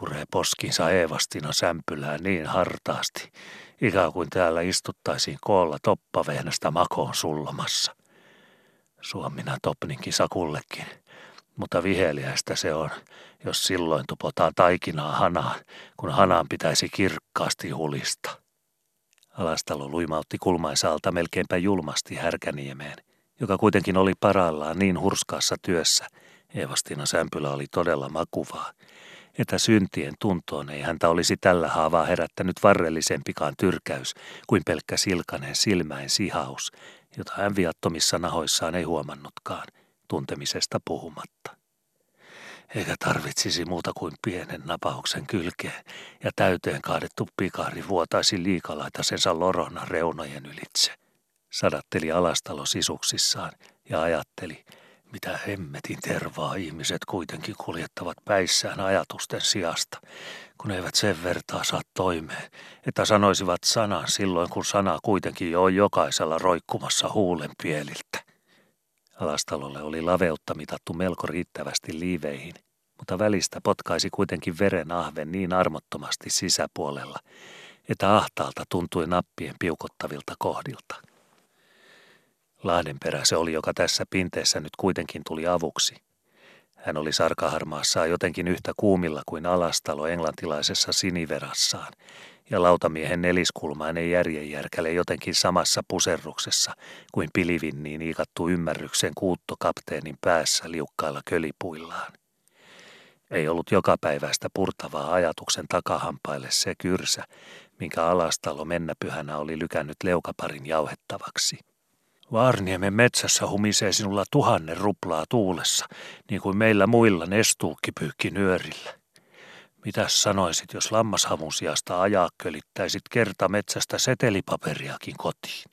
puree poskinsa Eevastina sämpylään niin hartaasti, ikään kuin täällä istuttaisiin koolla toppavehnästä makoon sullamassa. Suomina topninkin sakullekin, mutta viheliäistä se on, jos silloin tupotaan taikinaa hanaan, kun hanaan pitäisi kirkkaasti hulista. Alastalo luimautti kulmaisaalta melkeinpä julmasti härkäniemeen, joka kuitenkin oli parallaan niin hurskaassa työssä, Eevastina sämpylä oli todella makuvaa, että syntien tuntoon ei häntä olisi tällä haavaa herättänyt varrellisempikaan tyrkäys kuin pelkkä silkanen silmäin sihaus, jota hän viattomissa nahoissaan ei huomannutkaan, tuntemisesta puhumatta. Eikä tarvitsisi muuta kuin pienen napauksen kylkeen ja täyteen kaadettu pikari vuotaisi liikalaitasensa lorona reunojen ylitse. Sadatteli alastalo sisuksissaan ja ajatteli – mitä hemmetin tervaa ihmiset kuitenkin kuljettavat päissään ajatusten sijasta, kun eivät sen vertaa saa toimeen, että sanoisivat sanan silloin, kun sana kuitenkin jo on jokaisella roikkumassa huulen pieliltä. Alastalolle oli laveutta mitattu melko riittävästi liiveihin, mutta välistä potkaisi kuitenkin veren ahven niin armottomasti sisäpuolella, että ahtaalta tuntui nappien piukottavilta kohdilta. Lahdenperä se oli, joka tässä pinteessä nyt kuitenkin tuli avuksi. Hän oli sarkaharmaassaan jotenkin yhtä kuumilla kuin alastalo englantilaisessa siniverassaan, ja lautamiehen neliskulmainen järjenjärkäle jotenkin samassa puserruksessa kuin pilivinniin iikattu ymmärryksen kuutto kapteenin päässä liukkailla kölipuillaan. Ei ollut jokapäiväistä purtavaa ajatuksen takahampaille se kyrsä, minkä alastalo mennäpyhänä oli lykännyt leukaparin jauhettavaksi. Vaarniemen metsässä humisee sinulla tuhannen ruplaa tuulessa, niin kuin meillä muilla nestuukkipyykki nyörillä. Mitäs sanoisit, jos lammashavun sijasta ajakkelittäisit kerta metsästä setelipaperiakin kotiin?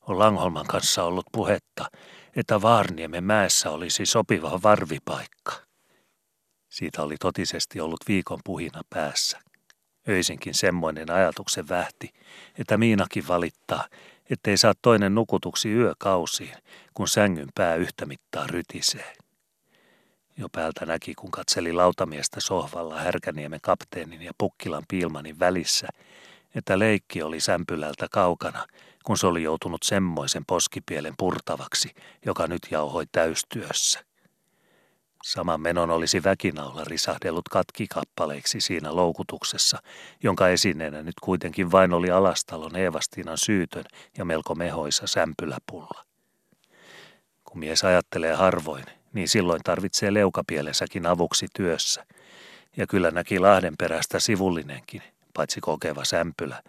On Langholman kanssa ollut puhetta, että Vaarniemen mäessä olisi sopiva varvipaikka. Siitä oli totisesti ollut viikon puhina päässä. Öisinkin semmoinen ajatuksen vähti, että Miinakin valittaa, ettei saa toinen nukutuksi yökausiin, kun sängyn pää yhtä mittaa rytisee. Jo päältä näki, kun katseli lautamiestä sohvalla Härkäniemen kapteenin ja Pukkilan piilmanin välissä, että leikki oli sämpylältä kaukana, kun se oli joutunut semmoisen poskipielen purtavaksi, joka nyt jauhoi täystyössä. Saman menon olisi väkinaulla risahdellut katkikappaleiksi siinä loukutuksessa, jonka esineenä nyt kuitenkin vain oli alastalon Eevastinan syytön ja melko mehoisa sämpyläpulla. Kun mies ajattelee harvoin, niin silloin tarvitsee leukapielessäkin avuksi työssä. Ja kyllä näki Lahdenperästä sivullinenkin, paitsi kokeva sämpylä,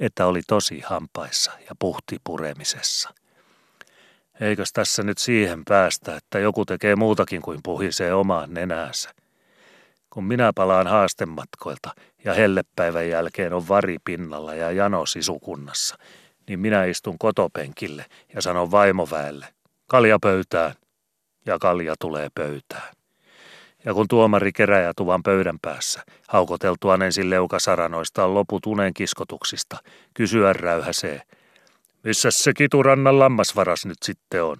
että oli tosi hampaissa ja puhti puremisessa – Eikös tässä nyt siihen päästä, että joku tekee muutakin kuin puhisee omaan nenäänsä? Kun minä palaan haastematkoilta ja hellepäivän jälkeen on vari pinnalla ja jano sisukunnassa, niin minä istun kotopenkille ja sanon vaimoväelle, kalja pöytään, ja kalja tulee pöytään. Ja kun tuomari keräjätuvan pöydän päässä, haukoteltuaan ensin leukasaranoistaan loput unen kiskotuksista, kysyä räyhäsee – missä se kiturannan lammasvaras nyt sitten on?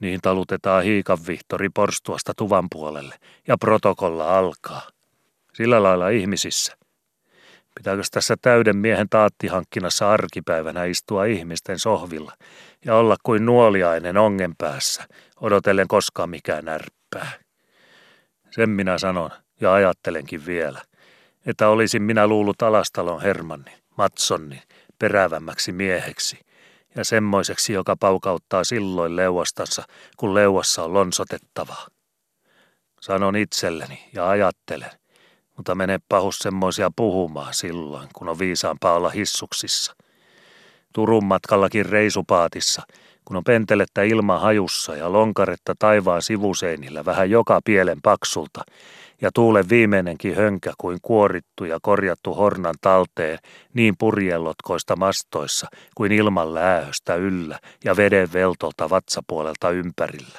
Niin talutetaan hiikan vihtori porstuasta tuvan puolelle ja protokolla alkaa. Sillä lailla ihmisissä. Pitääkö tässä täyden miehen taattihankkinassa arkipäivänä istua ihmisten sohvilla ja olla kuin nuoliainen ongen päässä, odotellen koskaan mikään närppää? Sen minä sanon ja ajattelenkin vielä, että olisin minä luullut Alastalon Hermannin, Matsonnin, perävämmäksi mieheksi – ja semmoiseksi, joka paukauttaa silloin leuastansa, kun leuassa on lonsotettavaa. Sanon itselleni ja ajattelen, mutta mene pahus semmoisia puhumaan silloin, kun on viisaampaa olla hissuksissa. Turun matkallakin reisupaatissa, kun on pentelettä ilman hajussa ja lonkaretta taivaan sivuseinillä vähän joka pielen paksulta, ja tuulen viimeinenkin hönkä kuin kuorittu ja korjattu hornan talteen niin purjellotkoista mastoissa kuin ilman läähöstä yllä ja veden veltolta vatsapuolelta ympärillä.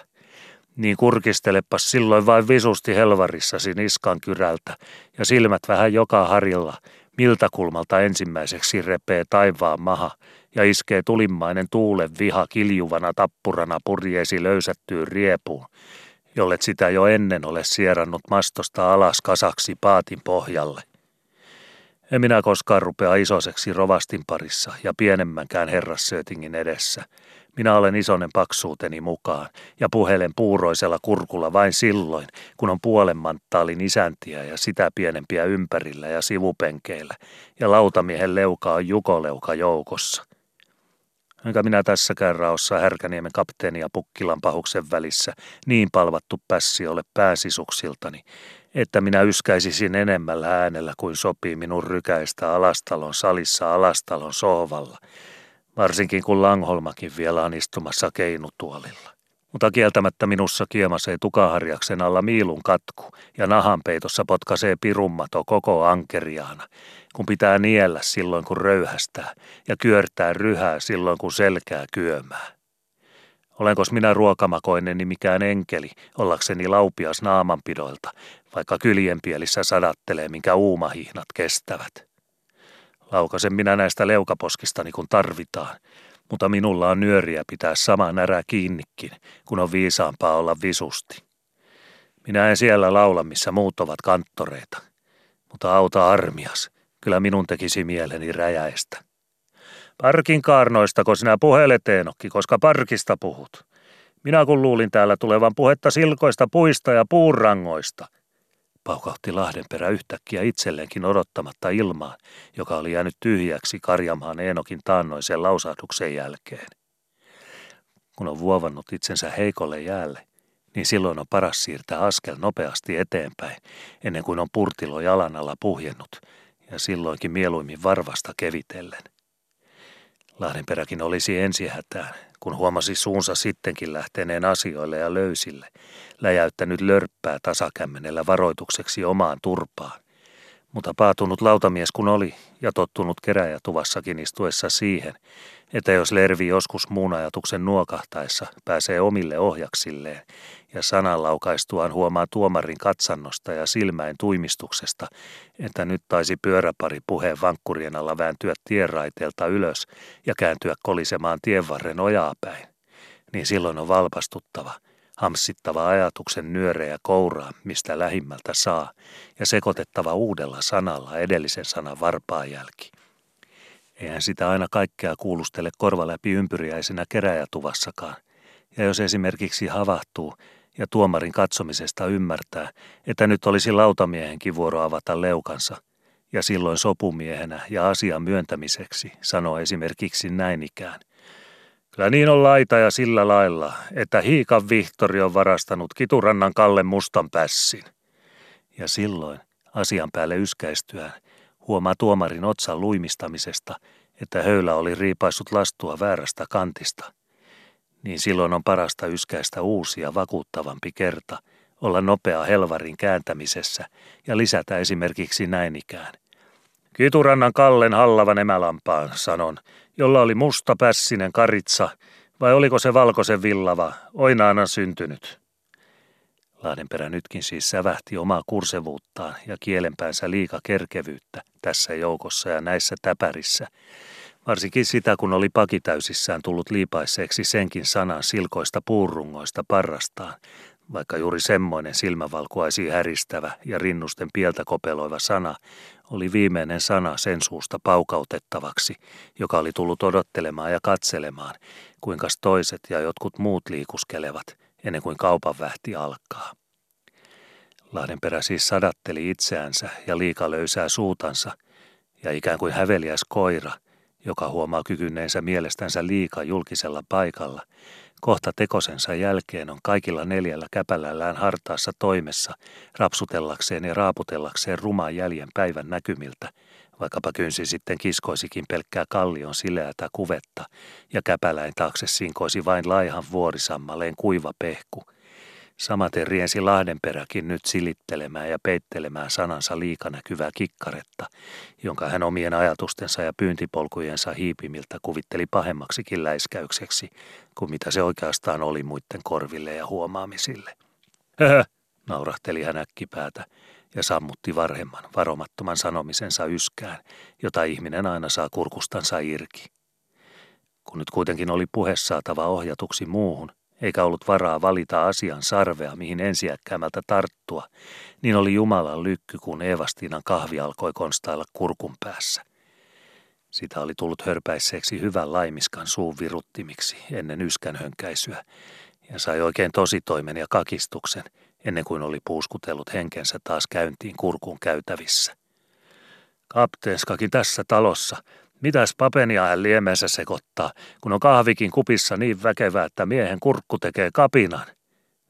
Niin kurkistelepas silloin vain visusti helvarissasi niskan kyrältä ja silmät vähän joka harilla, miltä kulmalta ensimmäiseksi repee taivaan maha ja iskee tulimmainen tuulen viha kiljuvana tappurana purjeesi löysättyyn riepuun, jollet sitä jo ennen ole sierannut mastosta alas kasaksi paatin pohjalle. En minä koskaan rupea isoseksi rovastin parissa ja pienemmänkään herrassöötingin edessä. Minä olen isonen paksuuteni mukaan ja puhelen puuroisella kurkulla vain silloin, kun on puolen manttaalin isäntiä ja sitä pienempiä ympärillä ja sivupenkeillä, ja lautamiehen leuka on jukoleuka joukossa – enkä minä tässäkään raossa Härkäniemen kapteeni ja Pukkilan pahuksen välissä niin palvattu pässi ole pääsisuksiltani, että minä yskäisisin enemmällä äänellä kuin sopii minun rykäistä alastalon salissa alastalon sohvalla, varsinkin kun Langholmakin vielä on istumassa keinutuolilla. Mutta kieltämättä minussa kiemasee tukaharjaksen alla miilun katku ja nahanpeitossa potkaisee pirummato koko ankeriaana, kun pitää niellä silloin kun röyhästää ja kyörtää ryhää silloin kun selkää kyömää. Olenkos minä ruokamakoineni mikään enkeli, ollakseni laupias naamanpidoilta, vaikka kyljenpielissä sadattelee, minkä uumahihnat kestävät. Laukasen minä näistä leukaposkistani kun tarvitaan, mutta minulla on nyöriä pitää sama närä kiinnikin, kun on viisaampaa olla visusti. Minä en siellä laula, missä muut ovat kanttoreita, mutta auta armias, kyllä minun tekisi mieleni räjäistä. Parkin kaarnoistako sinä puhelet, Eenokki, koska parkista puhut? Minä kun luulin täällä tulevan puhetta silkoista puista ja puurangoista. Paukahti Lahdenperä yhtäkkiä itselleenkin odottamatta ilmaan, joka oli jäänyt tyhjäksi karjamaan Eenokin taannoisen lausahduksen jälkeen. Kun on vuovannut itsensä heikolle jäälle, niin silloin on paras siirtää askel nopeasti eteenpäin, ennen kuin on purtilo jalan alla puhjennut, ja silloinkin mieluimmin varvasta kevitellen. Lahdenperäkin olisi ensihätään, kun huomasi suunsa sittenkin lähteneen asioille ja löysille, läjäyttänyt lörppää tasakämmenellä varoitukseksi omaan turpaan. Mutta paatunut lautamies kun oli ja tottunut keräjätuvassakin istuessa siihen, että jos Lervi joskus muun ajatuksen nuokahtaessa pääsee omille ohjaksilleen ja sanan laukaistuaan huomaa tuomarin katsannosta ja silmäin tuimistuksesta, että nyt taisi pyöräpari puheen vankkurien alla vääntyä tienraiteelta ylös ja kääntyä kolisemaan tienvarren ojaa päin, niin silloin on valpastuttava, hamsittava ajatuksen nyöreä kouraa, mistä lähimmältä saa, ja sekoitettava uudella sanalla edellisen sanan varpaajälki. Eihän sitä aina kaikkea kuulustele korva läpi ympyriäisenä keräjätuvassakaan. Ja jos esimerkiksi havahtuu ja tuomarin katsomisesta ymmärtää, että nyt olisi lautamiehenkin vuoro avata leukansa, ja silloin sopumiehenä ja asian myöntämiseksi sanoo esimerkiksi näin ikään. Kyllä niin on laita ja sillä lailla, että Hiikan Vihtori on varastanut Kiturannan Kalle mustan pässin. Ja silloin, asian päälle yskäistyään, huomaa tuomarin otsan luimistamisesta, että höylä oli riipaissut lastua väärästä kantista. Niin silloin on parasta yskäistä uusia vakuuttavampi kerta, olla nopea helvarin kääntämisessä ja lisätä esimerkiksi näin ikään. Kiturannan Kallen hallavan emälampaan, sanon, jolla oli musta pässinen karitsa, vai oliko se valkoisen villava, oinaana syntynyt. Lahdenperä nytkin siis sävähti omaa kursevuuttaan ja kielenpäänsä liika kerkevyyttä tässä joukossa ja näissä täpärissä. Varsinkin sitä, kun oli pakitäysissään tullut liipaiseeksi senkin sanan silkoista puurungoista parrastaan, vaikka juuri semmoinen silmävalkuaisi häristävä ja rinnusten pieltä kopeloiva sana oli viimeinen sana sen suusta paukautettavaksi, joka oli tullut odottelemaan ja katselemaan, kuinka toiset ja jotkut muut liikuskelevat – ennen kuin kaupan vähti alkaa. Lahdenperä siis sadatteli itseänsä ja liika löysää suutansa, ja ikään kuin häveliäs koira, joka huomaa kykyneensä mielestänsä liika julkisella paikalla, kohta tekosensa jälkeen on kaikilla neljällä käpälällään hartaassa toimessa rapsutellakseen ja raaputellakseen rumaan jäljen päivän näkymiltä, vaikkapa kynsi sitten kiskoisikin pelkkää kallion sileätä kuvetta ja käpäläin taakse sinkoisi vain laihan vuorisammaleen kuiva pehku, Samaten riensi Lahdenperäkin nyt silittelemään ja peittelemään sanansa liikanäkyvää kikkaretta, jonka hän omien ajatustensa ja pyyntipolkujensa hiipimiltä kuvitteli pahemmaksikin läiskäykseksi, kuin mitä se oikeastaan oli muiden korville ja huomaamisille. Höhö, naurahteli hän äkkipäätä ja sammutti varhemman, varomattoman sanomisensa yskään, jota ihminen aina saa kurkustansa irki. Kun nyt kuitenkin oli puhe saatava ohjatuksi muuhun, eikä ollut varaa valita asian sarvea, mihin ensiäkkäämältä tarttua, niin oli Jumalan lykky, kun Eevastiinan kahvi alkoi konstailla kurkun päässä. Sitä oli tullut hörpäisseeksi hyvän laimiskan suun viruttimiksi ennen yskän hönkäisyä, ja sai oikein tositoimen ja kakistuksen, ennen kuin oli puuskutellut henkensä taas käyntiin kurkun käytävissä. Kapteenskakin tässä talossa, Mitäs papenia hän liemensä sekoittaa, kun on kahvikin kupissa niin väkevää, että miehen kurkku tekee kapinan?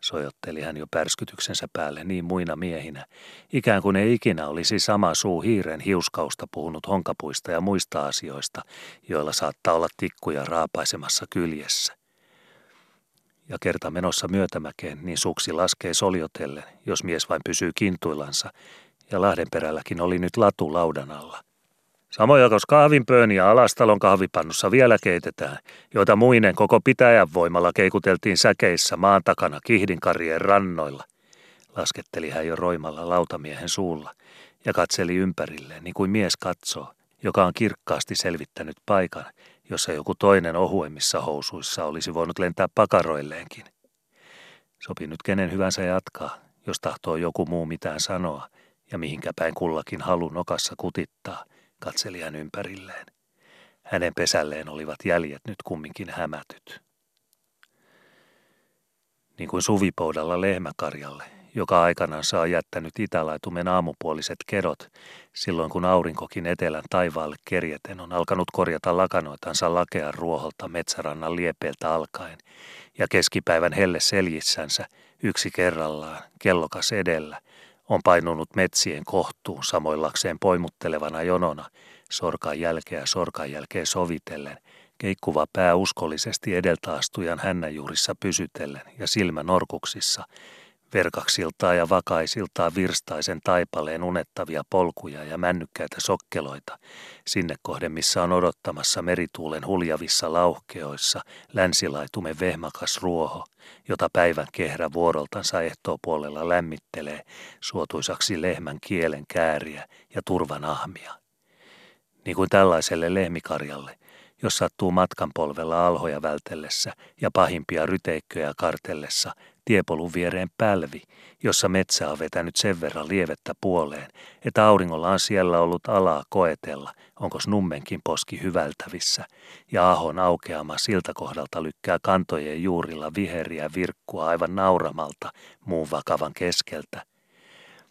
Sojotteli hän jo pärskytyksensä päälle niin muina miehinä, ikään kuin ei ikinä olisi sama suu hiiren hiuskausta puhunut honkapuista ja muista asioista, joilla saattaa olla tikkuja raapaisemassa kyljessä. Ja kerta menossa myötämäkeen, niin suksi laskee soljotellen, jos mies vain pysyy kintuillansa, ja Lahdenperälläkin oli nyt latu laudan alla – Samoin jos kahvinpööniä alastalon kahvipannussa vielä keitetään, joita muinen koko pitäjän voimalla keikuteltiin säkeissä maan takana kihdinkarien rannoilla. Lasketteli hän jo roimalla lautamiehen suulla ja katseli ympärilleen niin kuin mies katsoo, joka on kirkkaasti selvittänyt paikan, jossa joku toinen ohuemmissa housuissa olisi voinut lentää pakaroilleenkin. Sopi nyt kenen hyvänsä jatkaa, jos tahtoo joku muu mitään sanoa ja mihinkä päin kullakin halu nokassa kutittaa – katseli hän ympärilleen. Hänen pesälleen olivat jäljet nyt kumminkin hämätyt. Niin kuin suvipoudalla lehmäkarjalle, joka aikanaan saa jättänyt itälaitumen aamupuoliset kerot, silloin kun aurinkokin etelän taivaalle kerjeten on alkanut korjata lakanoitansa lakean ruoholta metsärannan liepeeltä alkaen, ja keskipäivän helle seljissänsä, yksi kerrallaan, kellokas edellä, on painunut metsien kohtuun samoillakseen poimuttelevana jonona, sorkan jälkeä sorkan jälkeen sovitellen, keikkuva pää uskollisesti edeltaastujan hännänjuurissa pysytellen ja silmä norkuksissa, verkaksiltaan ja vakaisiltaan virstaisen taipaleen unettavia polkuja ja männykkäitä sokkeloita, sinne kohden missä on odottamassa merituulen huljavissa lauhkeoissa länsilaitume vehmakas ruoho, jota päivän kehrä vuoroltansa ehtoopuolella lämmittelee suotuisaksi lehmän kielen kääriä ja turvan ahmia. Niin kuin tällaiselle lehmikarjalle, jos sattuu matkan polvella alhoja vältellessä ja pahimpia ryteikköjä kartellessa tiepolun viereen pälvi, jossa metsä on vetänyt sen verran lievettä puoleen, että auringolla on siellä ollut alaa koetella, onko nummenkin poski hyvältävissä, ja ahon aukeama siltä kohdalta lykkää kantojen juurilla viheriä virkkua aivan nauramalta muun vakavan keskeltä.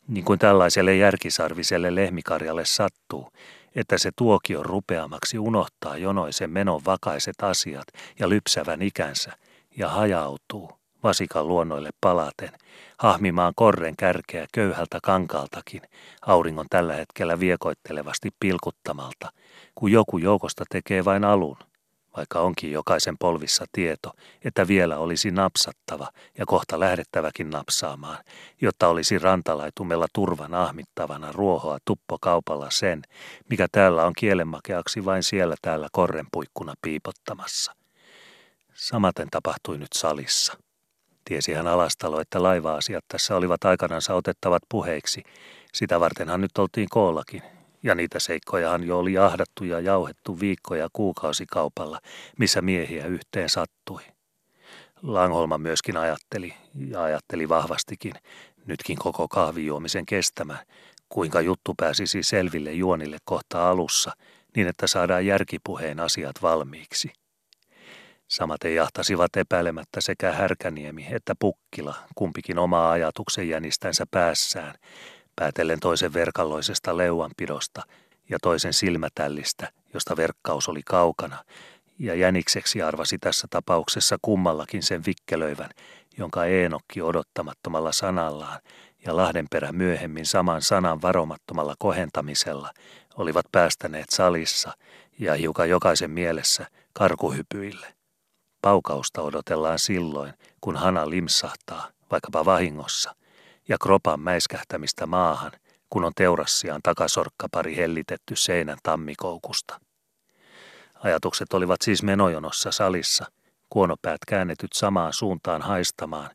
Niin kuin tällaiselle järkisarviselle lehmikarjalle sattuu, että se tuokio rupeamaksi unohtaa jonoisen menon vakaiset asiat ja lypsävän ikänsä ja hajautuu – vasikan luonnoille palaten, hahmimaan korren kärkeä köyhältä kankaaltakin, auringon tällä hetkellä viekoittelevasti pilkuttamalta, kun joku joukosta tekee vain alun, vaikka onkin jokaisen polvissa tieto, että vielä olisi napsattava ja kohta lähdettäväkin napsaamaan, jotta olisi rantalaitumella turvan ahmittavana ruohoa tuppokaupalla sen, mikä täällä on kielenmakeaksi vain siellä täällä korrenpuikkuna piipottamassa. Samaten tapahtui nyt salissa. Tiesi hän alastalo, että laiva-asiat tässä olivat aikanansa otettavat puheiksi. Sitä vartenhan nyt oltiin koollakin, ja niitä seikkojahan jo oli ahdattu ja jauhettu viikkoja kuukausikaupalla, missä miehiä yhteen sattui. Langholma myöskin ajatteli, ja ajatteli vahvastikin, nytkin koko kahvijuomisen kestämään, kuinka juttu pääsisi selville juonille kohta alussa, niin että saadaan järkipuheen asiat valmiiksi. Samaten jahtasivat epäilemättä sekä Härkäniemi että Pukkila, kumpikin omaa ajatuksen jänistänsä päässään, päätellen toisen verkalloisesta leuanpidosta ja toisen silmätällistä, josta verkkaus oli kaukana, ja jänikseksi arvasi tässä tapauksessa kummallakin sen vikkelöivän, jonka Eenokki odottamattomalla sanallaan ja Lahdenperä myöhemmin saman sanan varomattomalla kohentamisella olivat päästäneet salissa ja hiukan jokaisen mielessä karkuhypyille. Paukausta odotellaan silloin, kun hana limsahtaa, vaikkapa vahingossa, ja kropan mäiskähtämistä maahan, kun on teurassiaan takasorkkapari hellitetty seinän tammikoukusta. Ajatukset olivat siis menojonossa salissa, kuonopäät käännetyt samaan suuntaan haistamaan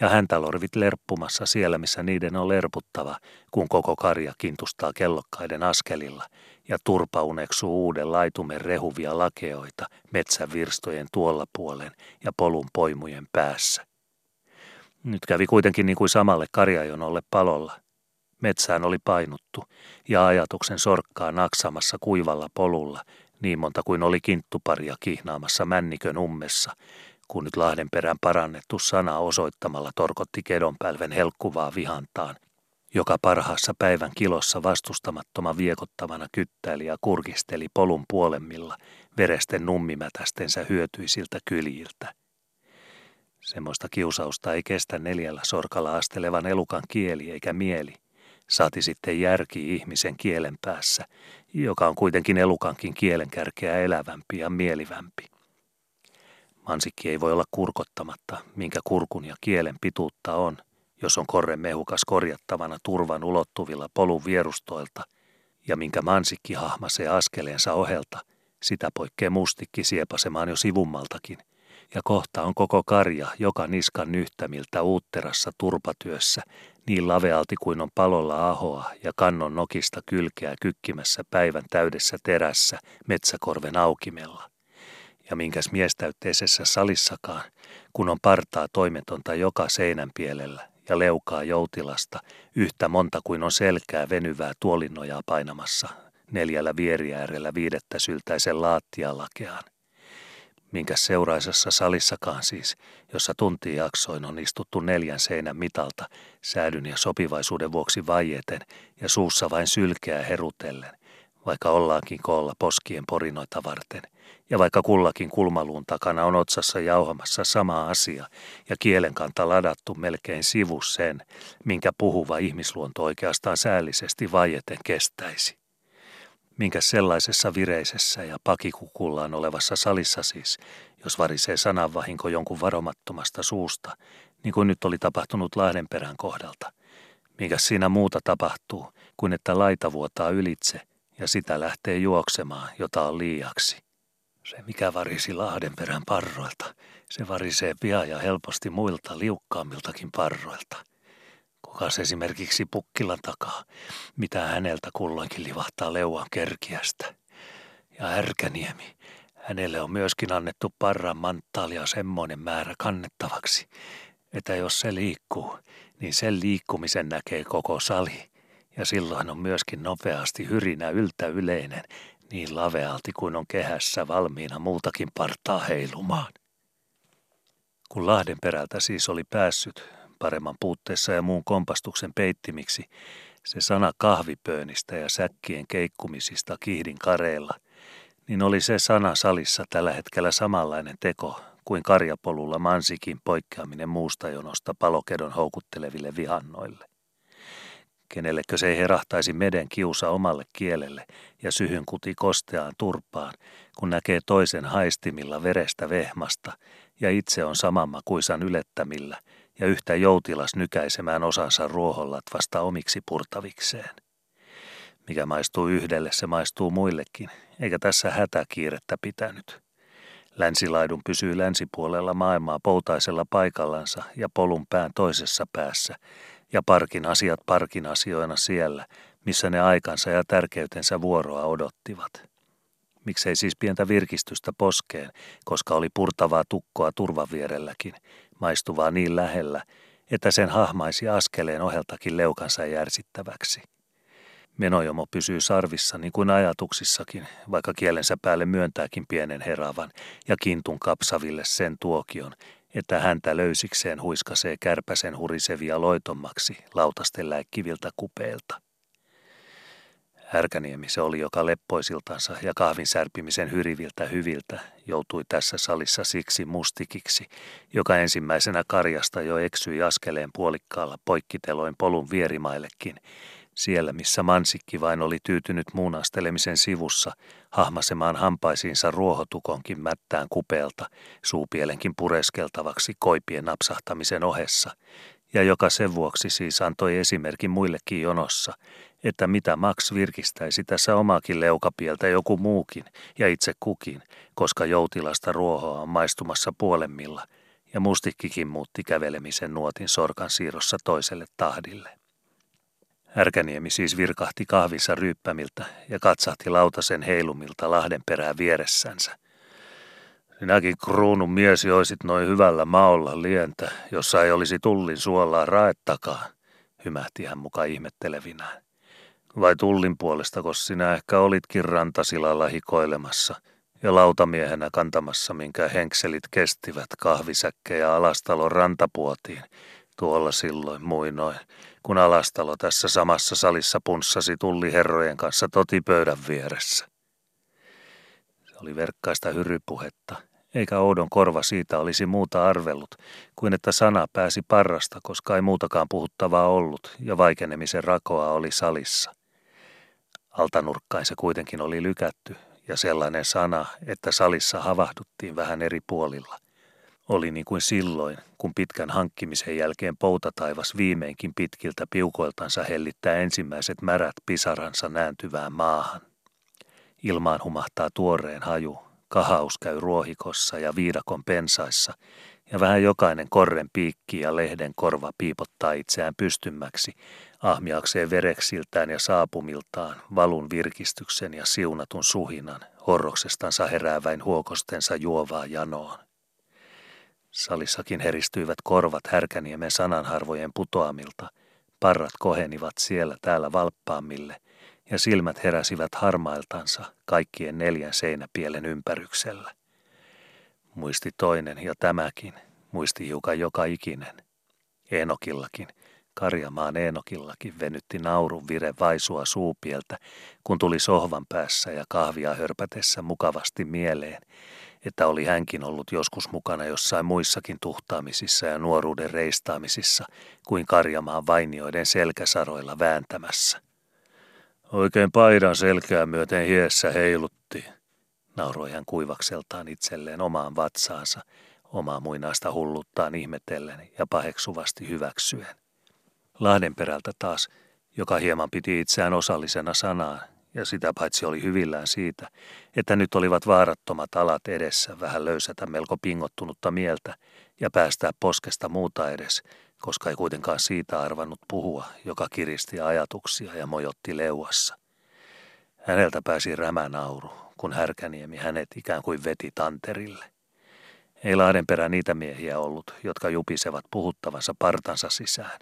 ja häntälorvit lerppumassa siellä, missä niiden on lerputtava, kun koko karja kintustaa kellokkaiden askelilla ja turpa uneksuu uuden laitumen rehuvia lakeoita metsävirstojen tuolla puolen ja polun poimujen päässä. Nyt kävi kuitenkin niin kuin samalle karjajonolle palolla. Metsään oli painuttu ja ajatuksen sorkkaa naksamassa kuivalla polulla niin monta kuin oli kinttuparia kihnaamassa männikön ummessa, kun nyt Lahdenperän parannettu sana osoittamalla torkotti kedonpälven helkkuvaa vihantaan, joka parhaassa päivän kilossa vastustamattoman viekottavana kyttäili ja kurkisteli polun puolemmilla veresten nummimätästensä hyötyisiltä kyljiltä. Semmoista kiusausta ei kestä neljällä sorkalla astelevan elukan kieli eikä mieli, saati sitten järki ihmisen kielen päässä, joka on kuitenkin elukankin kielenkärkeä elävämpi ja mielivämpi. Mansikki ei voi olla kurkottamatta, minkä kurkun ja kielen pituutta on, jos on korre mehukas korjattavana turvan ulottuvilla polun vierustoilta, ja minkä mansikki hahmasee askeleensa ohelta, sitä poikkee mustikki siepasemaan jo sivummaltakin – ja kohta on koko karja joka niskan nyhtämiltä uutterassa turpatyössä, niin lavealti kuin on palolla ahoa ja kannon nokista kylkeä kykkimässä päivän täydessä terässä metsäkorven aukimella. Ja minkäs miestäytteisessä salissakaan, kun on partaa toimetonta joka seinän pielellä ja leukaa joutilasta, yhtä monta kuin on selkää venyvää tuolinnojaa painamassa, neljällä vieriäärellä viidettä syltäisen laattialakeaan minkä seuraisessa salissakaan siis, jossa tuntijaksoin on istuttu neljän seinän mitalta, säädyn ja sopivaisuuden vuoksi vaieten ja suussa vain sylkeää herutellen, vaikka ollaankin koolla poskien porinoita varten, ja vaikka kullakin kulmaluun takana on otsassa jauhamassa sama asia ja kielenkanta ladattu melkein sivu sen, minkä puhuva ihmisluonto oikeastaan säällisesti vaieten kestäisi minkä sellaisessa vireisessä ja pakikukullaan olevassa salissa siis, jos varisee sananvahinko jonkun varomattomasta suusta, niin kuin nyt oli tapahtunut Lahdenperän kohdalta. Minkä siinä muuta tapahtuu, kuin että laita vuotaa ylitse ja sitä lähtee juoksemaan, jota on liiaksi. Se, mikä varisi Lahdenperän parroilta, se varisee pian ja helposti muilta liukkaammiltakin parroilta – Kukas esimerkiksi Pukkilan takaa, mitä häneltä kulloinkin livahtaa leuan kerkiästä. Ja Härkäniemi, hänelle on myöskin annettu parran manttaalia semmoinen määrä kannettavaksi, että jos se liikkuu, niin sen liikkumisen näkee koko sali. Ja silloin on myöskin nopeasti hyrinä yltä yleinen, niin lavealti kuin on kehässä valmiina muutakin partaa heilumaan. Kun Lahden perältä siis oli päässyt, paremman puutteessa ja muun kompastuksen peittimiksi, se sana kahvipöönistä ja säkkien keikkumisista kihdin kareilla, niin oli se sana salissa tällä hetkellä samanlainen teko kuin karjapolulla mansikin poikkeaminen muusta jonosta palokedon houkutteleville vihannoille. Kenellekö se ei herahtaisi meden kiusa omalle kielelle ja syhyn kuti kosteaan turpaan, kun näkee toisen haistimilla verestä vehmasta ja itse on saman kuisan ylettämillä – ja yhtä joutilas nykäisemään osansa vasta omiksi purtavikseen. Mikä maistuu yhdelle, se maistuu muillekin, eikä tässä hätäkiirettä pitänyt. Länsilaidun pysyy länsipuolella maailmaa poutaisella paikallansa ja polun pään toisessa päässä, ja parkin asiat parkin asioina siellä, missä ne aikansa ja tärkeytensä vuoroa odottivat. Miksei siis pientä virkistystä poskeen, koska oli purtavaa tukkoa turvan vierelläkin, maistuvaa niin lähellä, että sen hahmaisi askeleen oheltakin leukansa järsittäväksi. Menojomo pysyy sarvissa niin kuin ajatuksissakin, vaikka kielensä päälle myöntääkin pienen heravan ja kintun kapsaville sen tuokion, että häntä löysikseen huiskasee kärpäsen hurisevia loitommaksi lautasten läikkiviltä kupeilta. Härkäniemi se oli, joka leppoisiltansa ja kahvin särpimisen hyriviltä hyviltä joutui tässä salissa siksi mustikiksi, joka ensimmäisenä karjasta jo eksyi askeleen puolikkaalla poikkiteloin polun vierimaillekin, siellä missä mansikki vain oli tyytynyt muunastelemisen sivussa hahmasemaan hampaisiinsa ruohotukonkin mättään kupeelta suupielenkin pureskeltavaksi koipien napsahtamisen ohessa – ja joka sen vuoksi siis antoi esimerkin muillekin jonossa, että mitä Max virkistäisi tässä omaakin leukapieltä joku muukin ja itse kukin, koska joutilasta ruohoa on maistumassa puolemmilla, ja mustikkikin muutti kävelemisen nuotin sorkan siirrossa toiselle tahdille. Härkäniemi siis virkahti kahvissa ryyppämiltä ja katsahti lautasen heilumilta Lahden perää vieressänsä. Sinäkin kruunun mies joisit noin hyvällä maolla lientä, jossa ei olisi tullin suolaa raettakaan, hymähti hän muka ihmettelevinään. Vai tullin puolesta, koska sinä ehkä olitkin rantasilalla hikoilemassa ja lautamiehenä kantamassa, minkä henkselit kestivät kahvisäkkejä alastalon rantapuotiin, tuolla silloin muinoin, kun alastalo tässä samassa salissa punssasi tulliherrojen kanssa totipöydän vieressä. Se oli verkkaista hyrypuhetta, eikä oudon korva siitä olisi muuta arvellut, kuin että sana pääsi parrasta, koska ei muutakaan puhuttavaa ollut ja vaikenemisen rakoa oli salissa. Altanurkkain se kuitenkin oli lykätty ja sellainen sana, että salissa havahduttiin vähän eri puolilla. Oli niin kuin silloin, kun pitkän hankkimisen jälkeen poutataivas viimeinkin pitkiltä piukoiltansa hellittää ensimmäiset märät pisaransa nääntyvään maahan. Ilmaan humahtaa tuoreen haju, kahaus käy ruohikossa ja viidakon pensaissa, ja vähän jokainen korren piikki ja lehden korva piipottaa itseään pystymmäksi, ahmiakseen vereksiltään ja saapumiltaan valun virkistyksen ja siunatun suhinan, horroksestansa herääväin huokostensa juovaa janoon. Salissakin heristyivät korvat härkäniemen sananharvojen putoamilta, parrat kohenivat siellä täällä valppaammille, ja silmät heräsivät harmailtansa kaikkien neljän seinäpielen ympäryksellä. Muisti toinen ja tämäkin, muisti hiukan joka ikinen. Eenokillakin, Karjamaan Eenokillakin venytti naurun vire vaisua suupieltä, kun tuli sohvan päässä ja kahvia hörpätessä mukavasti mieleen, että oli hänkin ollut joskus mukana jossain muissakin tuhtaamisissa ja nuoruuden reistaamisissa kuin Karjamaan vainioiden selkäsaroilla vääntämässä. Oikein paidan selkää myöten hiessä heilutti, nauroi hän kuivakseltaan itselleen omaan vatsaansa, omaa muinaista hulluttaan ihmetellen ja paheksuvasti hyväksyen. Lahdenperältä taas, joka hieman piti itseään osallisena sanaan, ja sitä paitsi oli hyvillään siitä, että nyt olivat vaarattomat alat edessä vähän löysätä melko pingottunutta mieltä ja päästää poskesta muuta edes, koska ei kuitenkaan siitä arvannut puhua, joka kiristi ajatuksia ja mojotti leuassa. Häneltä pääsi rämänauru, kun härkäniemi hänet ikään kuin veti tanterille. Ei Lahdenperä niitä miehiä ollut, jotka jupisevat puhuttavansa partansa sisään.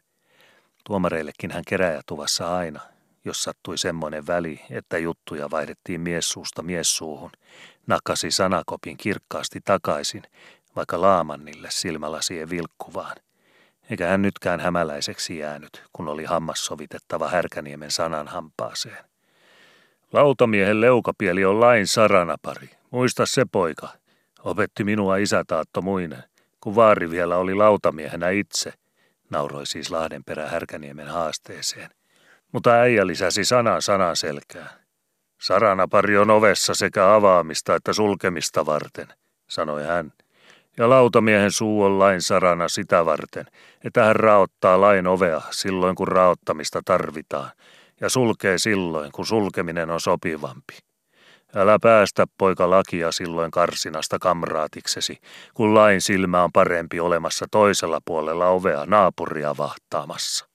Tuomareillekin hän keräjätuvassa aina, jos sattui semmoinen väli, että juttuja vaihdettiin miessuusta miessuuhun, nakasi sanakopin kirkkaasti takaisin, vaikka laamannille silmälasien vilkkuvaan. Eikä hän nytkään hämäläiseksi jäänyt, kun oli hammas sovitettava Härkäniemen sanan hampaaseen. Lautamiehen leukapieli on lain saranapari. Muista se poika. Opetti minua isätaatto muinen, kun vaari vielä oli lautamiehenä itse, nauroi siis Lahdenperä Härkäniemen haasteeseen. Mutta äijä lisäsi sanan sanan selkään. Saranapari on ovessa sekä avaamista että sulkemista varten, sanoi hän. Ja lautamiehen suu on lain sarana sitä varten, että hän raottaa lain ovea silloin kun raottamista tarvitaan, ja sulkee silloin kun sulkeminen on sopivampi. Älä päästä poika lakia silloin karsinasta kamraatiksesi, kun lain silmä on parempi olemassa toisella puolella ovea naapuria vahtaamassa.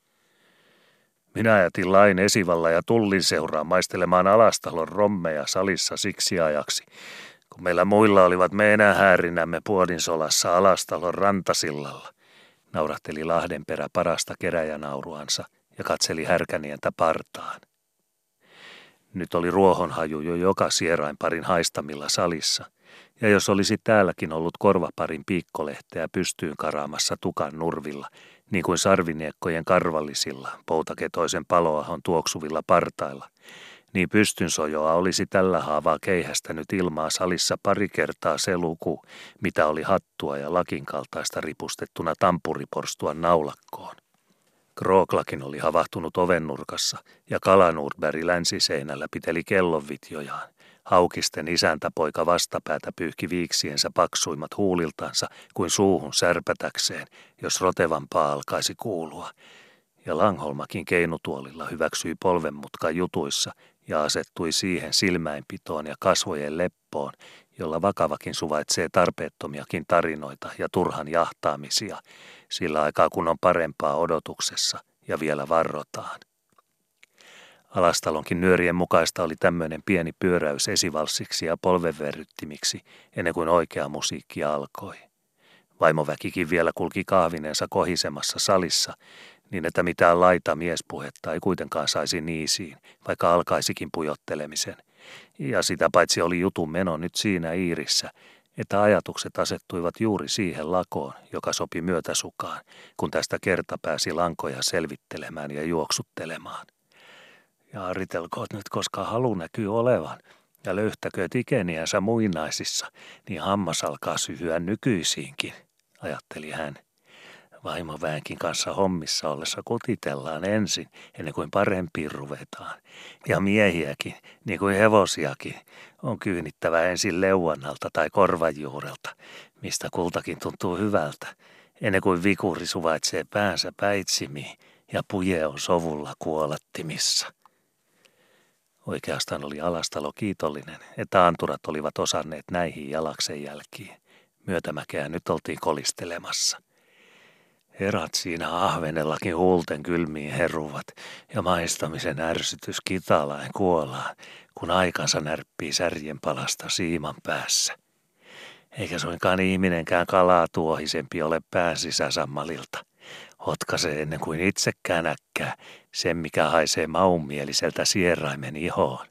Minä jätin lain esivalla ja tullin seuraan maistelemaan alastalon rommeja salissa siksi ajaksi, kun meillä muilla olivat me enää häärinämme puodinsolassa alastalon rantasillalla. Naurahteli Lahdenperä parasta keräjänauruansa ja katseli härkänientä partaan. Nyt oli ruohonhaju jo joka sierain parin haistamilla salissa, ja jos olisi täälläkin ollut korvaparin piikkolehteä pystyyn karaamassa tukan nurvilla, niin kuin sarviniekkojen karvallisilla, poutaketoisen paloahon tuoksuvilla partailla, niin pystyn sojoa olisi tällä haavaa keihästänyt ilmaa salissa pari kertaa se luku, mitä oli hattua ja lakin kaltaista ripustettuna tampuriporstuan naulakkoon. Krooklakin oli havahtunut ovennurkassa ja Kalanurberg länsiseinällä piteli kellonvitjojaan, Haukisten isäntäpoika vastapäätä pyyhki viiksiensä paksuimmat huuliltansa kuin suuhun särpätäkseen, jos rotevampaa alkaisi kuulua. Ja Langholmakin keinutuolilla hyväksyi polvenmutkan jutuissa ja asettui siihen silmäinpitoon ja kasvojen leppoon, jolla vakavakin suvaitsee tarpeettomiakin tarinoita ja turhan jahtaamisia, sillä aikaa kun on parempaa odotuksessa ja vielä varrotaan. Alastalonkin nyörien mukaista oli tämmöinen pieni pyöräys esivalssiksi ja polvenverryttimiksi ennen kuin oikea musiikki alkoi. Vaimoväkikin vielä kulki kahvinensa kohisemassa salissa, niin että mitään laita miespuhetta ei kuitenkaan saisi niisiin, vaikka alkaisikin pujottelemisen. Ja sitä paitsi oli jutun meno nyt siinä Iirissä, että ajatukset asettuivat juuri siihen lakoon, joka sopi myötäsukaan, kun tästä kerta pääsi lankoja selvittelemään ja juoksuttelemaan. Ja aritelkoot nyt, koska halu näkyy olevan, ja löyhtäkööt ikeniänsä muinaisissa, niin hammas alkaa syhyä nykyisiinkin, ajatteli hän. Vaimoväenkin kanssa hommissa ollessa kotitellaan ensin, ennen kuin parempiin ruvetaan. Ja miehiäkin, niin kuin hevosiakin, on kyynittävä ensin leuannalta tai korvajuurelta, mistä kultakin tuntuu hyvältä, ennen kuin vikuri suvaitsee päänsä päitsimiin ja puje on sovulla kuolettimissa. Oikeastaan oli Alastalo kiitollinen, että anturat olivat osanneet näihin jalaksen jälkiin. Myötämäkeä nyt oltiin kolistelemassa. Herrat siinä ahvenellakin huulten kylmiin heruvat ja maistamisen ärsytys kitalain kuolaan, kun aikansa närppii särjen palasta siiman päässä. Eikä suinkaan ihminenkään kalaa tuohisempi ole pään Hotkasee ennen kuin itsekään äkkää sen, mikä haisee maunmieliseltä sierraimen ihoon.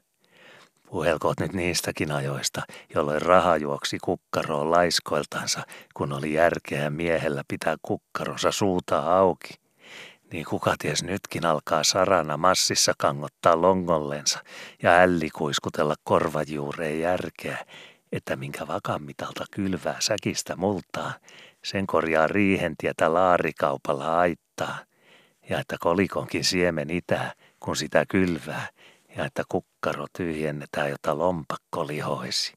Puhelkoot nyt niistäkin ajoista, jolloin raha juoksi kukkaroon laiskoiltansa, kun oli järkeä miehellä pitää kukkaronsa suuta auki. Niin kuka ties nytkin alkaa sarana massissa kangottaa longollensa ja älli kuiskutella korvajuureen järkeä, että minkä vakammitalta kylvää säkistä multaa, sen korjaa riihentietä laarikaupalla aittaa, ja että kolikonkin siemen itää, kun sitä kylvää, ja että kukkaro tyhjennetään, jota lompakko lihoisi.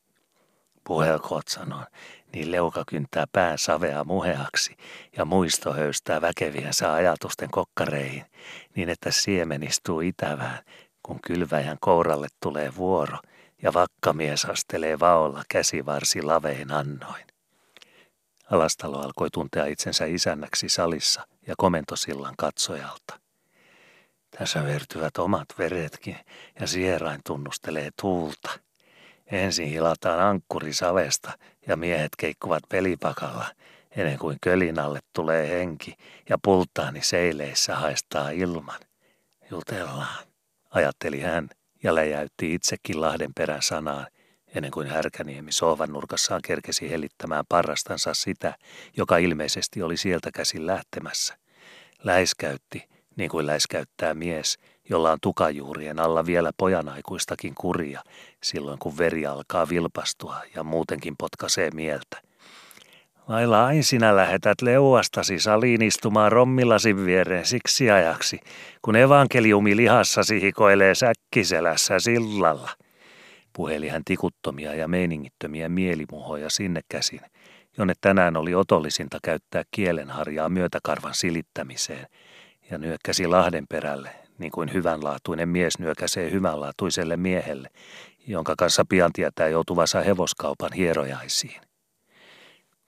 Puhelkoot sanoin, niin leuka kyntää pään savea muheaksi ja muisto höystää väkeviänsä ajatusten kokkareihin, niin että siemen istuu itävään, kun kylväjän kouralle tulee vuoro ja vakkamies astelee vaolla käsivarsi lavein annoin. Alastalo alkoi tuntea itsensä isännäksi salissa ja komentosillan katsojalta. Tässä vertyvät omat veretkin ja sierain tunnustelee tuulta. Ensin hilataan ankkuri savesta ja miehet keikkuvat pelipakalla, ennen kuin kölinalle tulee henki ja pultaani seileissä haistaa ilman. Jutellaan, ajatteli hän ja läjäytti itsekin Lahden perän sanaan, ennen kuin Härkäniemi sohvan nurkassaan kerkesi helittämään parrastansa sitä, joka ilmeisesti oli sieltä käsin lähtemässä. Läiskäytti niin kuin läiskäyttää mies, jolla on tukajuurien alla vielä pojanaikuistakin kuria, silloin kun veri alkaa vilpastua ja muutenkin potkaisee mieltä. Vai lain sinä lähetät leuastasi saliin istumaan rommilasin viereen siksi ajaksi, kun evankeliumi lihassasi hikoilee säkkiselässä sillalla. Puheli hän tikuttomia ja meiningittömiä mielimuhoja sinne käsin, jonne tänään oli otollisinta käyttää kielenharjaa myötäkarvan silittämiseen – ja nyökkäsi Lahden perälle, niin kuin hyvänlaatuinen mies nyökäsee hyvänlaatuiselle miehelle, jonka kanssa pian tietää joutuvansa hevoskaupan hierojaisiin.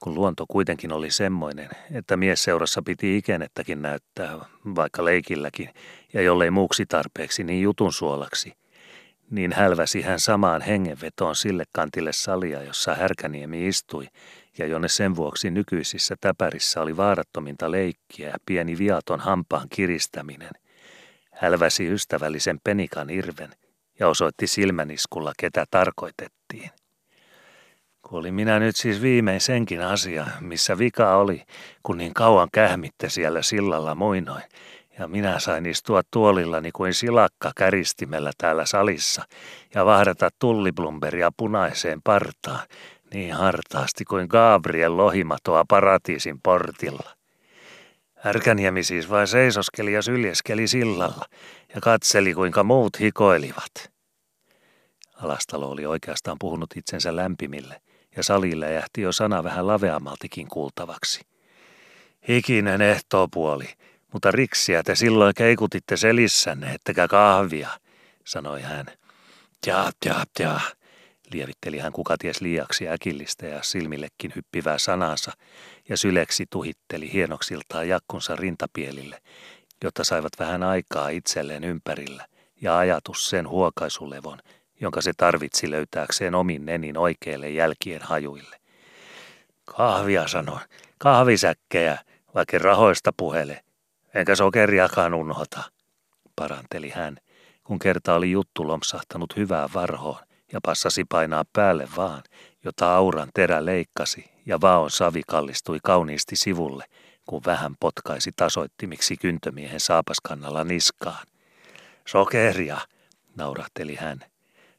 Kun luonto kuitenkin oli semmoinen, että miesseurassa piti ikenettäkin näyttää, vaikka leikilläkin, ja jollei muuksi tarpeeksi, niin jutun suolaksi, niin hälväsi hän samaan hengenvetoon sille kantille salia, jossa Härkäniemi istui, ja jonne sen vuoksi nykyisissä täpärissä oli vaarattominta leikkiä ja pieni viaton hampaan kiristäminen. Hälväsi ystävällisen penikan irven ja osoitti silmäniskulla, ketä tarkoitettiin. Kuulin minä nyt siis viimein senkin asia, missä vika oli, kun niin kauan kähmitte siellä sillalla muinoin, ja minä sain istua tuolillani kuin silakka käristimellä täällä salissa ja vahdata tulliblumberia punaiseen partaan, niin hartaasti kuin Gabriel lohimatoa paratiisin portilla. Härkäniemi siis vain seisoskeli ja syljeskeli sillalla ja katseli, kuinka muut hikoilivat. Alastalo oli oikeastaan puhunut itsensä lämpimille, ja salille jähti jo sana vähän laveammaltikin kuultavaksi. Hikinen ehtoopuoli, mutta riksiä te silloin keikutitte selissänne, ettekä kahvia, sanoi hän. Tja, tja, tja, lievitteli hän kukaties liiaksi äkillistä ja silmillekin hyppivää sanansa ja syleksi tuhitteli hienoksiltaan jakkunsa rintapielille, jotta saivat vähän aikaa itselleen ympärillä ja ajatus sen huokaisulevon, jonka se tarvitsi löytääkseen omin nenin oikeille jälkien hajuille. Kahvia sanoin, kahvisäkkejä, vaikka rahoista puhele, enkä sokeriakaan unhota, paranteli hän, kun kerta oli juttu lompsahtanut hyvään varhoon ja passasi painaa päälle vaan, jota auran terä leikkasi ja vaon savi kallistui kauniisti sivulle, kun vähän potkaisi tasoittimiksi kyntömiehen saapaskannalla niskaan. Sokeria, naurahteli hän.